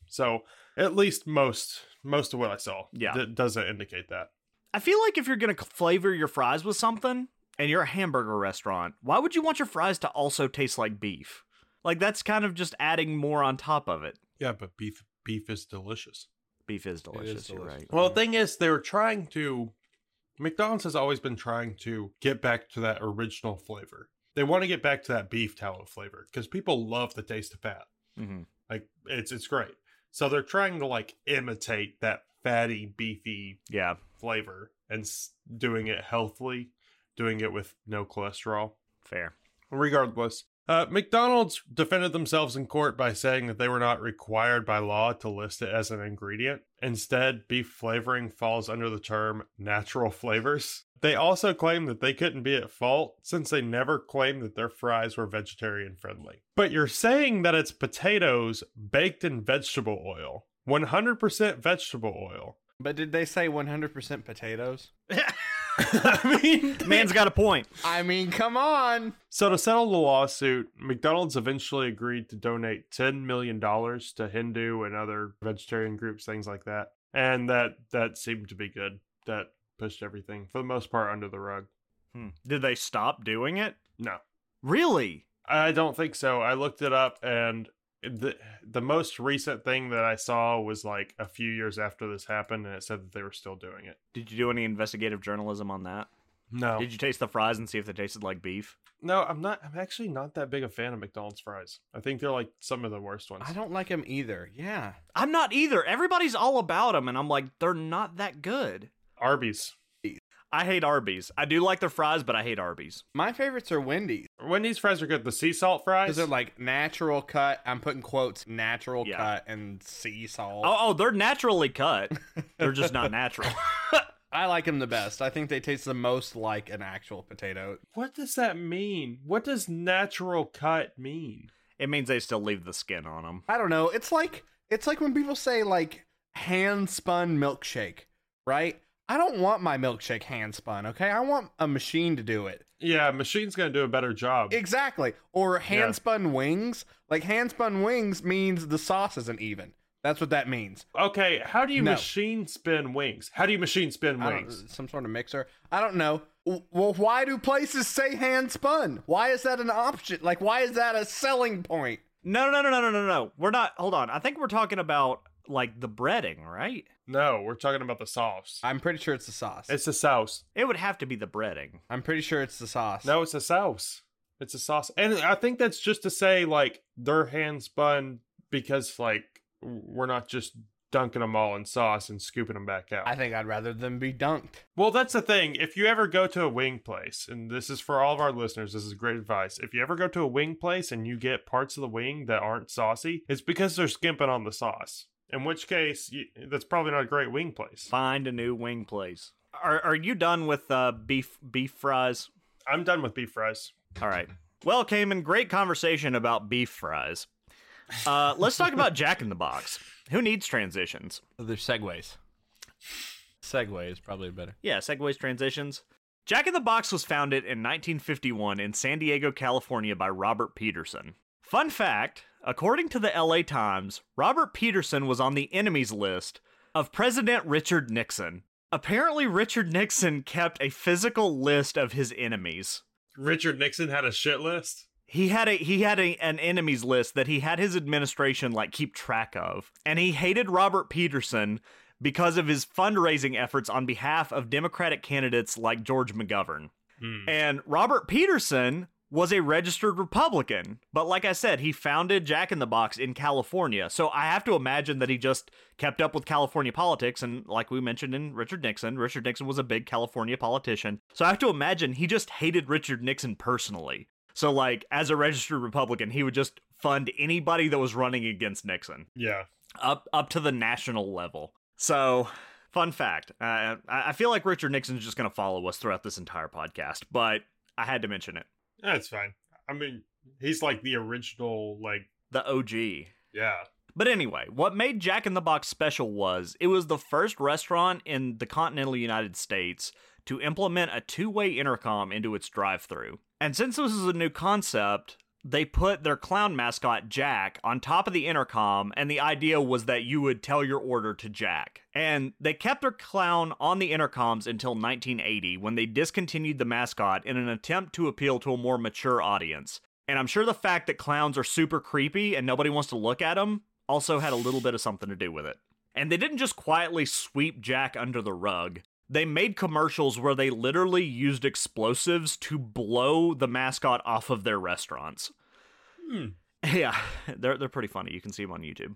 Yeah. So at least most most of what I saw, Yeah. d- doesn't indicate that. I feel like if you're gonna flavor your fries with something and you're a hamburger restaurant, why would you want your fries to also taste like beef? Like that's kind of just adding more on top of it. Yeah, but beef beef is delicious. Beef is delicious. You're right. Well, the thing is, they were trying to. McDonald's has always been trying to get back to that original flavor. They want to get back to that beef tallow flavor because people love the taste of fat. Mm-hmm. Like it's it's great. So they're trying to like imitate that fatty, beefy Yeah, flavor and s- doing it healthily, doing it with no cholesterol. fair. Regardless, uh, McDonald's defended themselves in court by saying that they were not required by law to list it as an ingredient. Instead, beef flavoring falls under the term natural flavors. They also claim that they couldn't be at fault since they never claimed that their fries were vegetarian friendly. But you're saying that it's potatoes baked in vegetable oil, 100% vegetable oil. But did they say 100% potatoes? I mean, Man's got a point. I mean, come on. So to settle the lawsuit, McDonald's eventually agreed to donate $10 million to Hindu and other vegetarian groups, things like that. And that that seemed to be good. That pushed everything for the most part under the rug. Hmm. Did they stop doing it? No. Really? I don't think so. I looked it up and the the most recent thing that I saw was like a few years after this happened and it said that they were still doing it. Did you do any investigative journalism on that? No. Did you taste the fries and see if they tasted like beef? no, I'm not I'm actually not that big a fan of McDonald's fries. I think they're like some of the worst ones. I don't like them either. Yeah. I'm not either. Everybody's all about them, and I'm like, they're not that good. Arby's. I hate Arby's. I do like their fries, but I hate Arby's. My favorites are Wendy's Wendy's fries are good. The sea salt fries. because they're like natural cut. I'm putting quotes natural Yeah. cut and sea salt. Oh, oh, they're naturally cut. They're just not natural. I like them the best. I think they taste the most like an actual potato. What does that mean? What does natural cut mean? it means they still leave the skin on them. I don't know. It's like it's like when people say like hand spun milkshake, right? I don't want my milkshake hand spun, okay? I want a machine to do it. Yeah, machine's gonna do a better job. Exactly. Or Yeah. hand spun wings. Like hand spun wings means the sauce isn't even. That's what that means. okay, how do you No. machine spin wings? How do you machine spin wings? some sort of mixer. I don't know. Well, why do places say hand spun? Why is that an option? Like, why is that a selling point? No, no, no, no, no, no, no. We're not. Hold on. I think we're talking about like the breading, right? No, we're talking about the sauce. I'm pretty sure it's the sauce. It's the sauce. It would have to be the breading. I'm pretty sure it's the sauce. No, it's the sauce. It's the sauce, and I think that's just to say like they're hand spun because like we're not just dunking them all in sauce and scooping them back out. I think I'd rather them be dunked. Well, that's the thing. If you ever go to a wing place, and this is for all of our listeners, this is great advice. If you ever go to a wing place and you get parts of the wing that aren't saucy, it's because they're skimping on the sauce. In which case, you, that's probably not a great wing place. Find a new wing place. Are Are you done with uh, beef beef fries? I'm done with beef fries. All right. Well, Cayman, great conversation about beef fries. Uh, let's talk about Jack in the Box. Who needs transitions? They're segues. Segue is probably better. Yeah, segues, transitions. Jack in the Box was founded in 1951 in San Diego, California by Robert Peterson. Fun fact according to the LA Times, Robert Peterson was on the enemies list of President Richard Nixon. Apparently, Richard Nixon kept a physical list of his enemies. Richard Nixon had a shit list. He had a he had a, an enemies list that he had his administration like keep track of, and he hated Robert Peterson because of his fundraising efforts on behalf of Democratic candidates like George McGovern. Hmm. And Robert Peterson was a registered Republican, but like I said, he founded Jack in the Box in California. So I have to imagine that he just kept up with California politics. And like we mentioned in Richard Nixon, Richard Nixon was a big California politician. So I have to imagine he just hated Richard Nixon personally. So, like, as a registered Republican, he would just fund anybody that was running against Nixon Yeah. up up to the national level. So, fun fact: uh, I I feel like Richard Nixon's just going to follow us throughout this entire podcast, but I had to mention it. That's fine. I mean, he's like the original, like, The OG. yeah. But anyway, what made Jack in the Box special was it was the first restaurant in the continental United States to implement a two way intercom into its drive through. And since this is a new concept, they put their clown mascot, Jack, on top of the intercom, and the idea was that you would tell your order to Jack. And they kept their clown on the intercoms until 1980 when they discontinued the mascot in an attempt to appeal to a more mature audience. And I'm sure the fact that clowns are super creepy and nobody wants to look at them also had a little bit of something to do with it. And they didn't just quietly sweep Jack under the rug. They made commercials where they literally used explosives to blow the mascot off of their restaurants. Hmm. Yeah, they're they're pretty funny. You can see them on YouTube.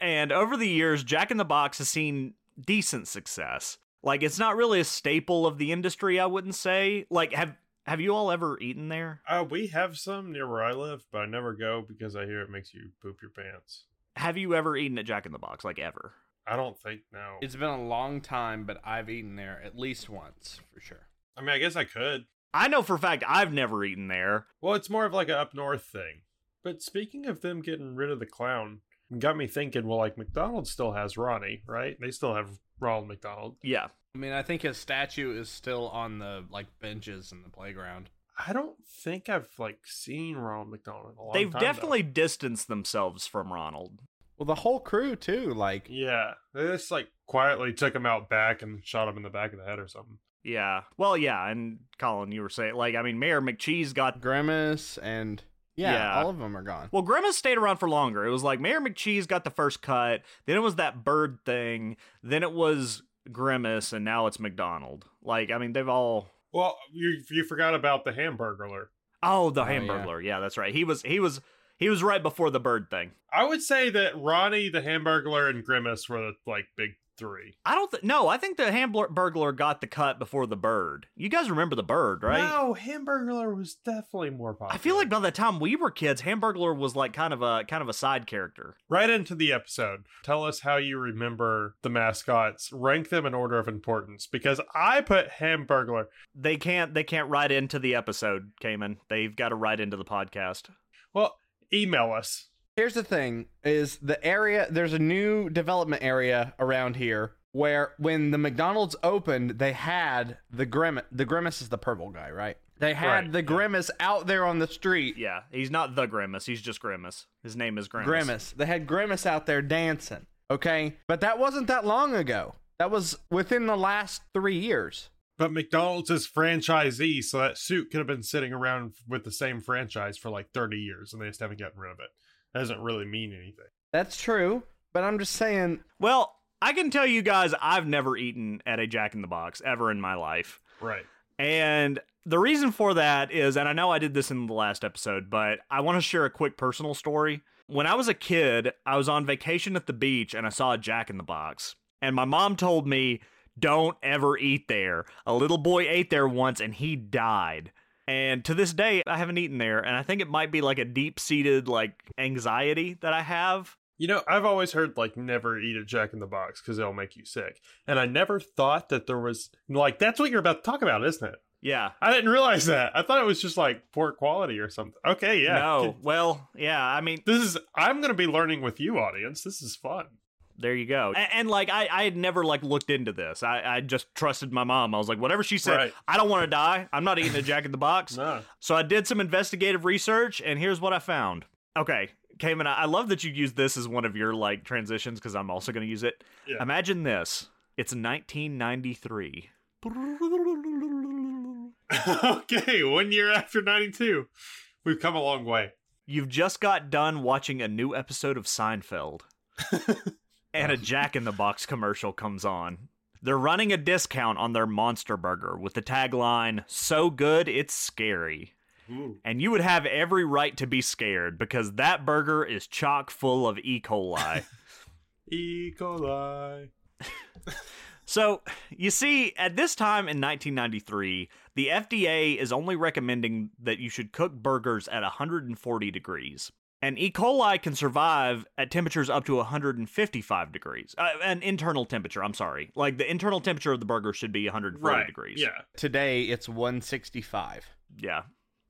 And over the years, Jack in the Box has seen decent success. Like it's not really a staple of the industry, I wouldn't say. Like have have you all ever eaten there? Uh, we have some near where I live, but I never go because I hear it makes you poop your pants. Have you ever eaten at Jack in the Box like ever? I don't think no. It's been a long time, but I've eaten there at least once for sure. I mean, I guess I could. I know for a fact I've never eaten there. Well, it's more of like a up north thing. But speaking of them getting rid of the clown, got me thinking. Well, like McDonald's still has Ronnie, right? They still have Ronald McDonald. Yeah. I mean, I think his statue is still on the like benches in the playground. I don't think I've like seen Ronald McDonald. A long They've time, though. definitely distanced themselves from Ronald. Well, the whole crew too. Like, Yeah, they just like quietly took him out back and shot him in the back of the head or something. Yeah. Well, yeah, and Colin, you were saying like I mean Mayor McCheese got Grimace and yeah, Yeah. all of them are gone. Well, Grimace stayed around for longer. It was like Mayor McCheese got the first cut, then it was that bird thing, then it was Grimace, and now it's McDonald. Like, I mean, they've all. Well, you you forgot about the Hamburglar. Oh, the Oh, yeah. Hamburglar. Yeah. that's right. He was he was he was right before the bird thing. I would say that Ronnie, the Hamburglar, and Grimace were the like big three. I don't. Th- no, I think the Hamburglar got the cut before the bird. You guys remember the bird, right? No, Hamburglar was definitely more popular. I feel like by the time we were kids, Hamburglar was like kind of a kind of a side character. right into the episode. Tell us how you remember the mascots. Rank them in order of importance because I put Hamburglar. They can't they can't write into the episode, Cayman. They've got to write into the podcast. Well, email us. Here's the thing: is the area there's a new development area around here where when the McDonald's opened, they had the grimace. The grimace is the purple guy, right? They had Right, the yeah. grimace out there on the street. Yeah, he's not the Grimace. He's just Grimace. His name is Grimace. Grimace. They had Grimace out there dancing. Okay, but that wasn't that long ago. That was within the last three years. But McDonald's is franchisee, so that suit could have been sitting around with the same franchise for like 30 years and they just haven't gotten rid of it. That doesn't really mean anything. That's true, but I'm just saying. Well, I can tell you guys, I've never eaten at a Jack in the Box ever in my life. Right. And the reason for that is, and I know I did this in the last episode, but I want to share a quick personal story. When I was a kid, I was on vacation at the beach and I saw a Jack in the Box. And my mom told me, don't ever eat there. A little boy ate there once and he died. And to this day, I haven't eaten there. And I think it might be like a deep seated like anxiety that I have. You know, I've always heard like never eat a Jack in the Box because it'll make you sick. And I never thought that there was like that's what you're about to talk about, isn't it? Yeah. I didn't realize that. I thought it was just like poor quality or something. Okay, yeah. No. Well, yeah. I mean, This is I'm gonna be learning with you, audience. This is fun. There you go. And, and like, I, I had never like looked into this. I, I just trusted my mom. I was like, whatever she said, Right. I don't want to die. I'm not eating a Jack in the Box. No. So I did some investigative research, and here's what I found. Okay, Cayman, I I love that you use this as one of your like transitions because I'm also going to use it. Yeah. Imagine this: it's 1993. okay, one year after ninety two. We've come a long way. You've just got done watching a new episode of Seinfeld, and a Jack in the Box commercial comes on. They're running a discount on their Monster Burger with the tagline, So good, it's scary. Ooh. And you would have every right to be scared because that burger is chock full of E. coli. E. coli. So, you see, at this time in 1993, the FDA is only recommending that you should cook burgers at 140 degrees. And E. coli can survive at temperatures up to 155 degrees. Uh, an internal temperature, I'm sorry. Like the internal temperature of the burger should be 140 Right. degrees. Yeah. Today it's 165. Yeah.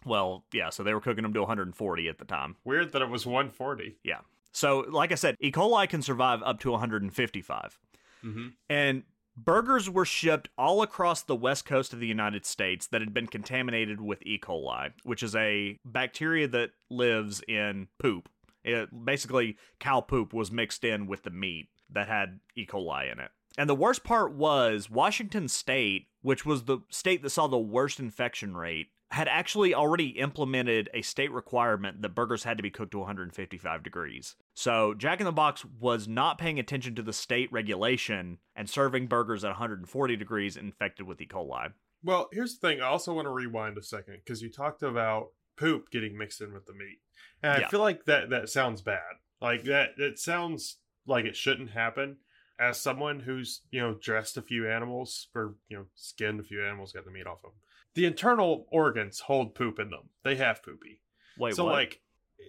Well, yeah, so they were cooking them to 140 at the time. Weird that it was 140. Yeah. So, like I said, E. coli can survive up to 155. Mm-hmm. And burgers were shipped all across the west coast of the United States that had been contaminated with E. coli, which is a bacteria that lives in poop. It, basically, cow poop was mixed in with the meat that had E. coli in it. And the worst part was Washington State, which was the state that saw the worst infection rate, had actually already implemented a state requirement that burgers had to be cooked to 155 degrees. So Jack in the Box was not paying attention to the state regulation and serving burgers at 140 degrees infected with E. coli. Well, here's the thing. I also want to rewind a second because you talked about poop getting mixed in with the meat, and I Yeah. feel like that that sounds bad. Like that that sounds like it shouldn't happen. As someone who's you know dressed a few animals or you know skinned a few animals, got the meat off of them. The internal organs hold poop in them. They have poopy. Wait, so what? like,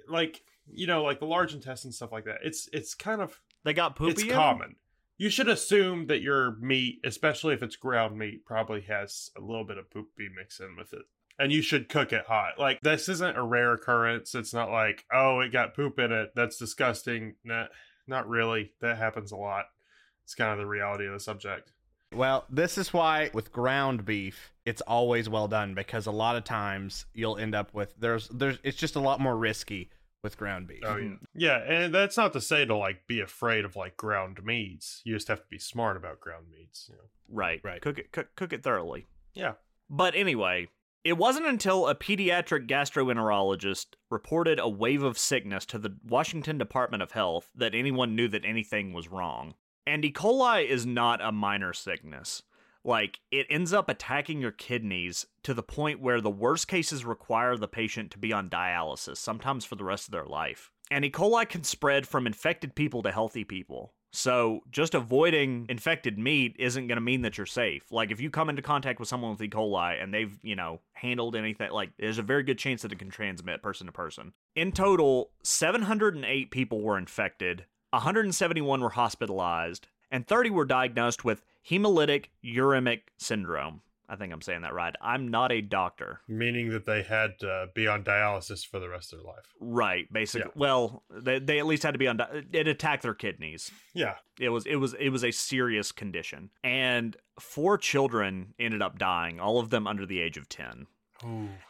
like you know, like the large intestine stuff like that. It's it's kind of they got poopy it's in common. You should assume that your meat, especially if it's ground meat, probably has a little bit of poopy mixed in with it. And you should cook it hot. Like this isn't a rare occurrence. It's not like, oh, it got poop in it. That's disgusting. Nah, not really. That happens a lot. It's kind of the reality of the subject. Well, this is why with ground beef, it's always well done because a lot of times you'll end up with there's there's it's just a lot more risky with ground beef. Oh yeah. Yeah, and that's not to say to like be afraid of like ground meats. You just have to be smart about ground meats, you know. Right. Right. Cook it cook, cook it thoroughly. Yeah. But anyway, it wasn't until a pediatric gastroenterologist reported a wave of sickness to the Washington Department of Health that anyone knew that anything was wrong. And E. coli is not a minor sickness. Like, it ends up attacking your kidneys to the point where the worst cases require the patient to be on dialysis, sometimes for the rest of their life. And E. coli can spread from infected people to healthy people. So, just avoiding infected meat isn't going to mean that you're safe. Like, if you come into contact with someone with E. coli and they've, you know, handled anything, like, there's a very good chance that it can transmit person to person. In total, 708 people were infected, 171 were hospitalized, and 30 were diagnosed with hemolytic uremic syndrome. I think I'm saying that right. I'm not a doctor. Meaning that they had to be on dialysis for the rest of their life. Right, basically. Yeah. Well, they, they at least had to be on. Di- it attacked their kidneys. Yeah. It was it was it was a serious condition, and four children ended up dying, all of them under the age of ten.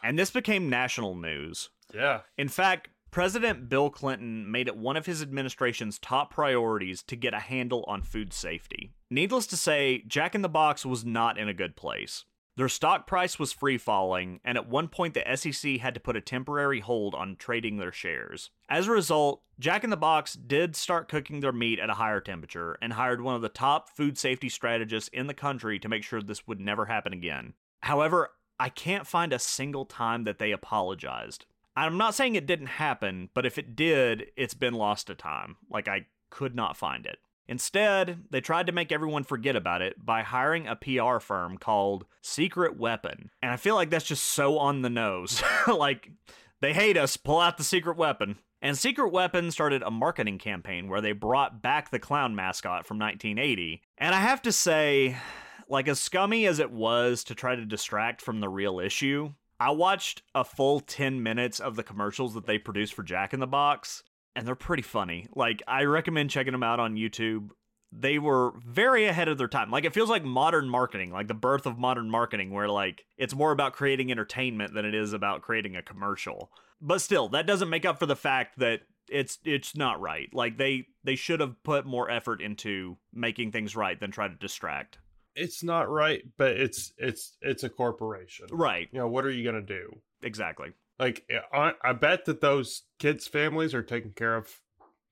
And this became national news. Yeah. In fact, President Bill Clinton made it one of his administration's top priorities to get a handle on food safety. Needless to say, Jack in the Box was not in a good place. Their stock price was free falling, and at one point the SEC had to put a temporary hold on trading their shares. As a result, Jack in the Box did start cooking their meat at a higher temperature and hired one of the top food safety strategists in the country to make sure this would never happen again. However, I can't find a single time that they apologized. I'm not saying it didn't happen, but if it did, it's been lost to time. Like, I could not find it. Instead, they tried to make everyone forget about it by hiring a PR firm called Secret Weapon. And I feel like that's just so on the nose. like, they hate us, pull out the secret weapon. And Secret Weapon started a marketing campaign where they brought back the clown mascot from 1980. And I have to say, like as scummy as it was to try to distract from the real issue, I watched a full 10 minutes of the commercials that they produced for Jack in the Box, and they're pretty funny. Like, I recommend checking them out on YouTube. They were very ahead of their time. Like, it feels like modern marketing, like the birth of modern marketing, where, like, it's more about creating entertainment than it is about creating a commercial. But still, that doesn't make up for the fact that it's it's not right. Like they they should have put more effort into making things right than try to distract. It's not right, but it's it's it's a corporation. Right. You know, what are you going to do? Exactly. Like I, I bet that those kids' families are taken care of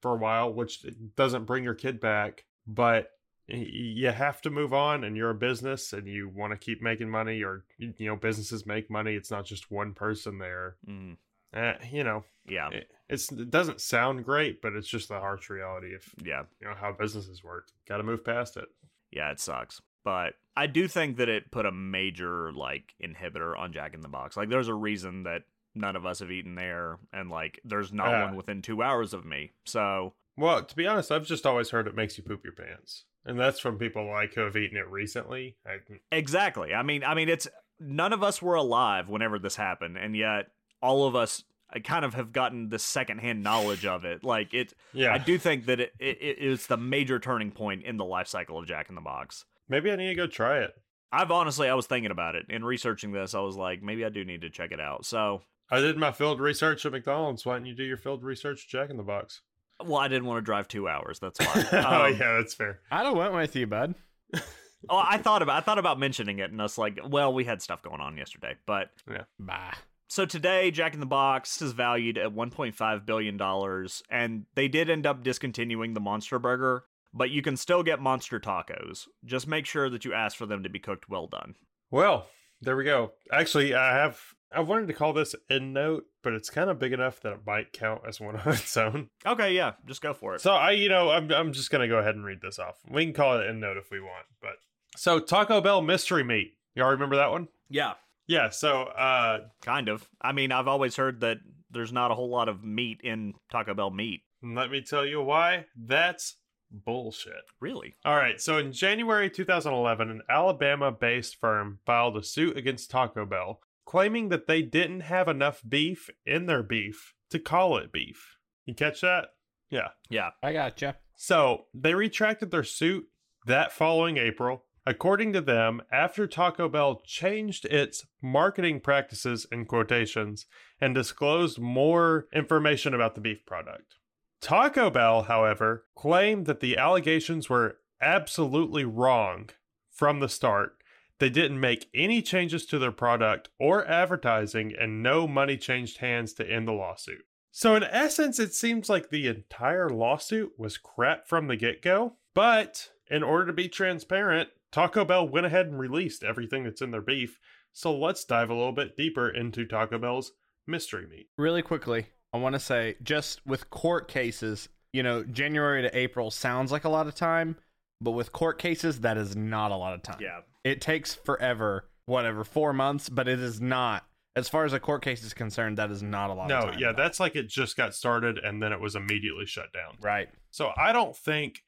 for a while, which doesn't bring your kid back, but you have to move on and you're a business and you want to keep making money or you know businesses make money it's not just one person there Mm, eh, you know yeah. it, it's it doesn't sound great but it's just the harsh reality of Yeah. you know how businesses work got to move past it Yeah, it sucks. But I do think that it put a major like inhibitor on Jack in the Box. Like there's a reason that none of us have eaten there and like there's not Yeah. one within 2 hours of me. So, well to be honest i've just always heard it makes you poop your pants and that's from people like who have eaten it recently I, exactly. I mean, I mean it's none of us were alive whenever this happened and yet all of us I kind of have gotten the secondhand knowledge of it. Like it yeah I do think that it, it, it is the major turning point in the life cycle of Jack in the Box. Maybe i need to go try it I've honestly, I was thinking about it in researching this. I was like, maybe I do need to check it out. So, I did my field research at McDonald's. Why don't you do your field research at Jack in the Box? well, I didn't want to drive two hours. That's why. oh Um, yeah, that's fair. I'd have went with you, bud. oh, I thought about I thought about mentioning it, and us like, well, we had stuff going on yesterday, but yeah, Bah. so today, Jack in the Box is valued at 1.5 billion dollars, and they did end up discontinuing the Monster Burger, but you can still get Monster Tacos. Just make sure that you ask for them to be cooked well done. Well, there we go. Actually, I have I wanted to call this end note, but it's kind of big enough that it might count as one on its own. Okay, yeah, just go for it. So I, you know, I'm I'm just gonna go ahead and read this off. We can call it end note if we want, but so Taco Bell mystery meat. Y'all remember that one? yeah, Yeah. So uh, kind of. I mean, I've always heard that there's not a whole lot of meat in Taco Bell meat. let me tell you why. That's bullshit. Really? All right, so in January 2011, an Alabama based firm filed a suit against Taco Bell, claiming that they didn't have enough beef in their beef to call it beef. You catch that? Yeah. Yeah. I gotcha. So they retracted their suit that following April. According to them, after Taco Bell changed its marketing practices in quotations and disclosed more information about the beef product. Taco Bell, however, claimed that the allegations were absolutely wrong from the start. They didn't make any changes to their product or advertising, and no money changed hands to end the lawsuit. So, in essence, it seems like the entire lawsuit was crap from the get go. But in order to be transparent, Taco Bell went ahead and released everything that's in their beef. So, let's dive a little bit deeper into Taco Bell's mystery meat. Really quickly, I want to say just with court cases, you know, January to April sounds like a lot of time, but with court cases, that is not a lot of time. Yeah. It takes forever, whatever, four months, but it is not. As far as a court case is concerned, that is not a lot of No, yeah, that's like it just got started and then it was immediately shut down. right. So I don't think,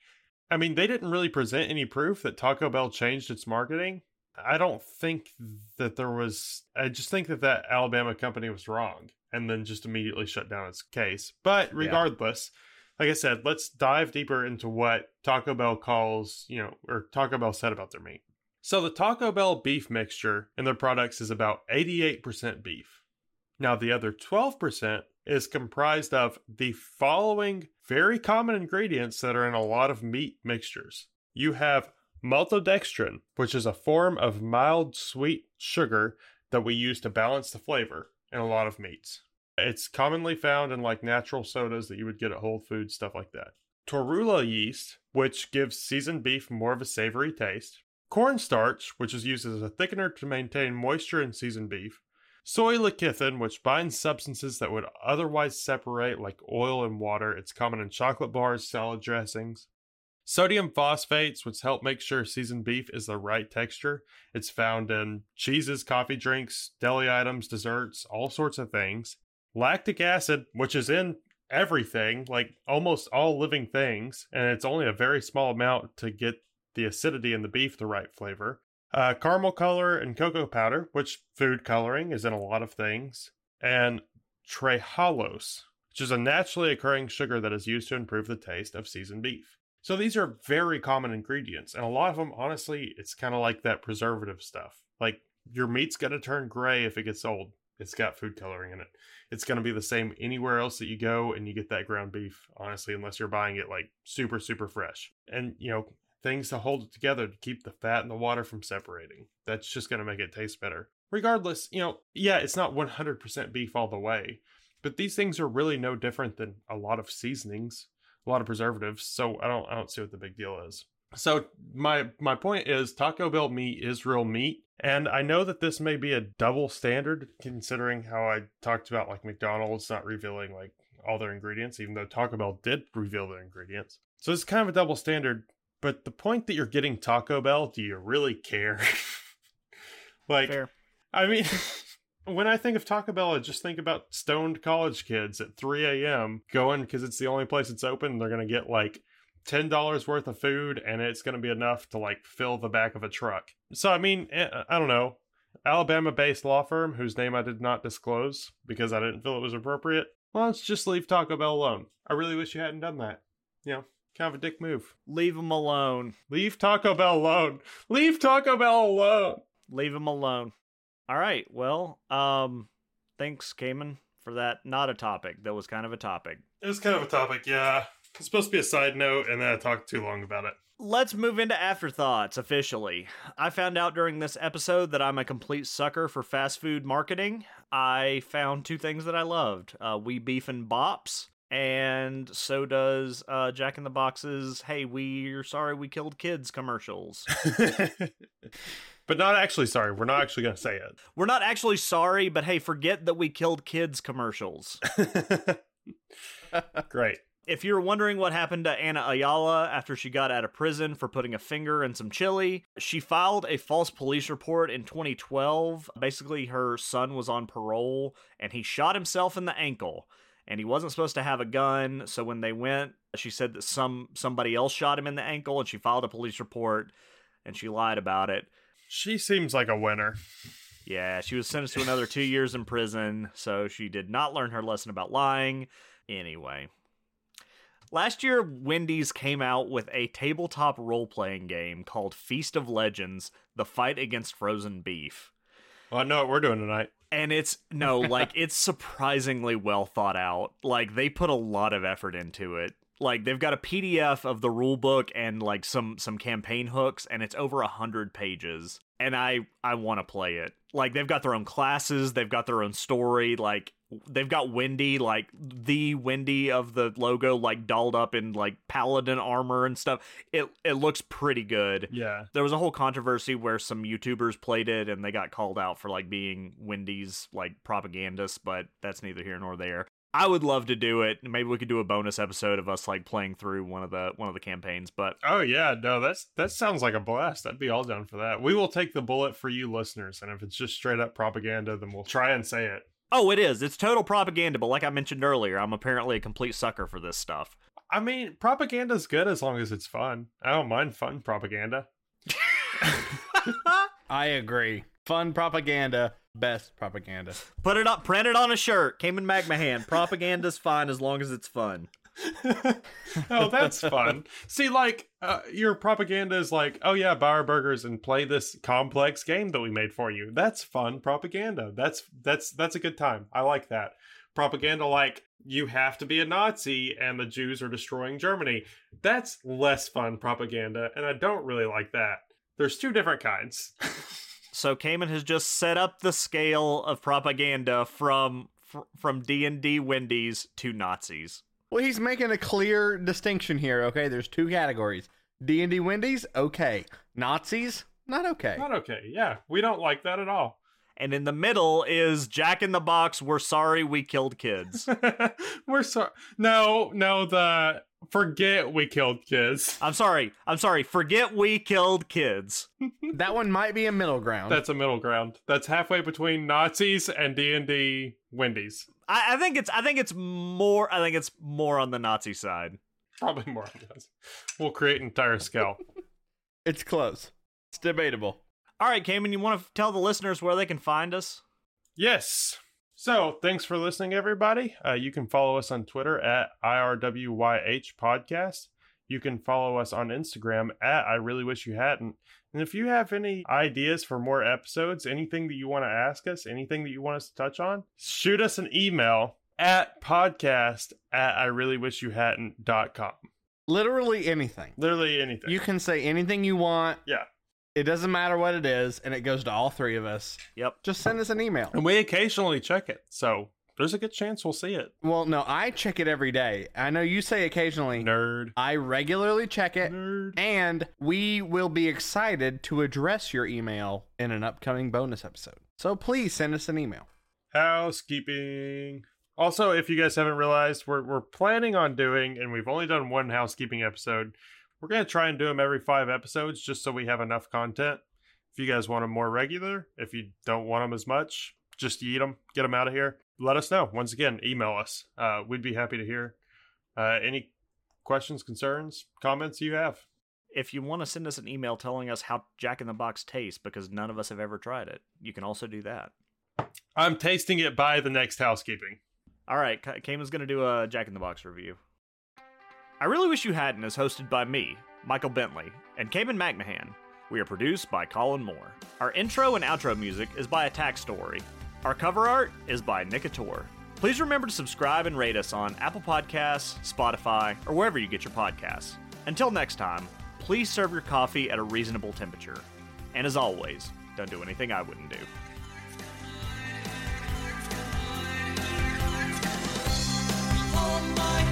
I mean, they didn't really present any proof that Taco Bell changed its marketing. I don't think that there was, I just think that that Alabama company was wrong and then just immediately shut down its case. But regardless, like I said, let's dive deeper into what Taco Bell calls, you know, or Taco Bell said about their meat. So the Taco Bell beef mixture in their products is about 88% beef. Now, the other 12% is comprised of the following very common ingredients that are in a lot of meat mixtures. You have maltodextrin, which is a form of mild sweet sugar that we use to balance the flavor in a lot of meats. It's commonly found in like natural sodas that you would get at Whole Foods, stuff like that. Torula yeast, which gives seasoned beef more of a savory taste. Cornstarch, which is used as a thickener to maintain moisture in seasoned beef. Soy lecithin, which binds substances that would otherwise separate, like oil and water. It's common in chocolate bars, salad dressings. Sodium phosphates, which help make sure seasoned beef is the right texture. It's found in cheeses, coffee drinks, deli items, desserts, all sorts of things. Lactic acid, which is in everything, like almost all living things, and it's only a very small amount to get the acidity in the beef the right flavor. Uh, caramel color and cocoa powder, which food coloring is in a lot of things. And trehalose, which is a naturally occurring sugar that is used to improve the taste of seasoned beef. So these are very common ingredients, and a lot of them, honestly, it's kind of like that preservative stuff. Like your meat's to turn gray if it gets old. It's got food coloring in it. It's to be the same anywhere else that you go and you get that ground beef, honestly, unless you're buying it like super, super fresh. And, you know, things to hold it together to keep the fat and the water from separating. That's just to make it taste better. Regardless, you know, yeah, it's not 100% beef all the way, but these things are really no different than a lot of seasonings, a lot of preservatives. So I don't, I don't see what the big deal is. So my my point is Taco Bell meat is real meat, and I know that this may be a double standard considering how I talked about like McDonald's not revealing like all their ingredients, even though Taco Bell did reveal their ingredients. So it's kind of a double standard. But the point that you're getting Taco Bell, do you really care? like, Fair. I mean, when I think of Taco Bell, I just think about stoned college kids at 3 a.m. going because it's the only place it's open. They're going to get like $10 worth of food and it's going to be enough to like fill the back of a truck. So, I mean, eh, I don't know. Alabama based law firm whose name I did not disclose because I didn't feel it was appropriate. Well, let's just leave Taco Bell alone. I really wish you hadn't done that. You know, kind of a dick move. Leave them alone. Leave Taco Bell alone. Leave Taco Bell alone. Leave them alone. All right. Well, um, thanks, Cayman, for that. Not a topic. That was kind of a topic. It was kind of a topic, yeah. It's supposed to be a side note, and then I talked too long about it. Let's move into afterthoughts officially. I found out during this episode that I'm a complete sucker for fast food marketing. I found two things that I loved uh, We Beef and Bops, and so does uh, Jack in the Box's Hey, we're sorry we killed kids commercials. but not actually sorry. We're not actually going to say it. We're not actually sorry, but hey, forget that we killed kids commercials. Great. If you're wondering what happened to Anna Ayala after she got out of prison for putting a finger in some chili, she filed a false police report in 2012. Basically, her son was on parole and he shot himself in the ankle. And he wasn't supposed to have a gun, so when they went, she said that some somebody else shot him in the ankle and she filed a police report and she lied about it. She seems like a winner. Yeah, she was sentenced to another 2 years in prison, so she did not learn her lesson about lying anyway. Last year, Wendy's came out with a tabletop role playing game called Feast of Legends The Fight Against Frozen Beef. Well, I know what we're doing tonight. And it's no, like, it's surprisingly well thought out. Like, they put a lot of effort into it. Like, they've got a PDF of the rule book and, like, some some campaign hooks, and it's over a hundred pages. And I I want to play it. Like, they've got their own classes, they've got their own story. Like, they've got Wendy, like the Wendy of the logo, like dolled up in like paladin armor and stuff. It it looks pretty good. Yeah. There was a whole controversy where some YouTubers played it and they got called out for like being Wendy's like propagandists, but that's neither here nor there. I would love to do it. Maybe we could do a bonus episode of us like playing through one of the one of the campaigns, but Oh yeah, no, that's that sounds like a blast. I'd be all down for that. We will take the bullet for you listeners, and if it's just straight up propaganda, then we'll try and say it. oh, it is. It's total propaganda, but like I mentioned earlier, I'm apparently a complete sucker for this stuff. I mean, propaganda's good as long as it's fun. I don't mind fun propaganda. I agree. Fun propaganda, best propaganda. Put it up, print it on a shirt. Came Cayman McMahon. Propaganda's fine as long as it's fun. oh, that's fun. See, like, uh, your propaganda is like, oh yeah, buy our burgers and play this complex game that we made for you. That's fun propaganda. That's that's that's a good time. I like that. Propaganda like you have to be a Nazi and the Jews are destroying Germany. That's less fun propaganda, and I don't really like that. There's two different kinds. So Cayman has just set up the scale of propaganda from fr- from D and D Wendy's to Nazis. Well, he's making a clear distinction here. Okay, there's two categories: D and D Wendy's, okay; Nazis, not okay. Not okay. Yeah, we don't like that at all. And in the middle is Jack in the Box. We're sorry we killed kids. We're sorry. No, no, the forget we killed kids. I'm sorry. I'm sorry. Forget we killed kids. That one might be a middle ground. That's a middle ground. That's halfway between Nazis and D and D Wendy's. I, I think it's. I think it's more. I think it's more on the Nazi side. Probably more. on Yes. We'll create an entire scale. it's close. It's debatable. All right, Cayman. You want to tell the listeners where they can find us? yes. So thanks for listening, everybody. Uh, you can follow us on Twitter at IRWYH Podcast. You can follow us on Instagram at I Really Wish You Hadn't. And if you have any ideas for more episodes, anything that you want to ask us, anything that you want us to touch on, shoot us an email at podcast at I Really Wish You Hadn't.com. Literally anything. Literally anything. You can say anything you want. yeah. It doesn't matter what it is, and it goes to all three of us. Yep. Just send us an email. And we occasionally check it. So there's a good chance we'll see it. Well, no, I check it every day. I know you say occasionally. Nerd. I regularly check it, Nerd. and we will be excited to address your email in an upcoming bonus episode. So please send us an email. Housekeeping. Also, if you guys haven't realized, we're we're planning on doing, and we've only done one housekeeping episode. We're gonna try and do them every five episodes, just so we have enough content. If you guys want them more regular, if you don't want them as much, just eat them, get them out of here. Let us know. Once again, email us. Uh, we'd be happy to hear uh, any questions, concerns, comments you have. If you want to send us an email telling us how Jack in the Box tastes, because none of us have ever tried it, you can also do that. I'm tasting it by the next housekeeping. All right, Cayman's going to do a Jack in the Box review. I Really Wish You Hadn't is hosted by me, Michael Bentley, and Cayman McMahon. We are produced by Colin Moore. Our intro and outro music is by Attack Story. Our cover art is by Nicator. Please remember to subscribe and rate us on Apple Podcasts, Spotify, or wherever you get your podcasts. Until next time, please serve your coffee at a reasonable temperature. And as always, don't do anything I wouldn't do. on my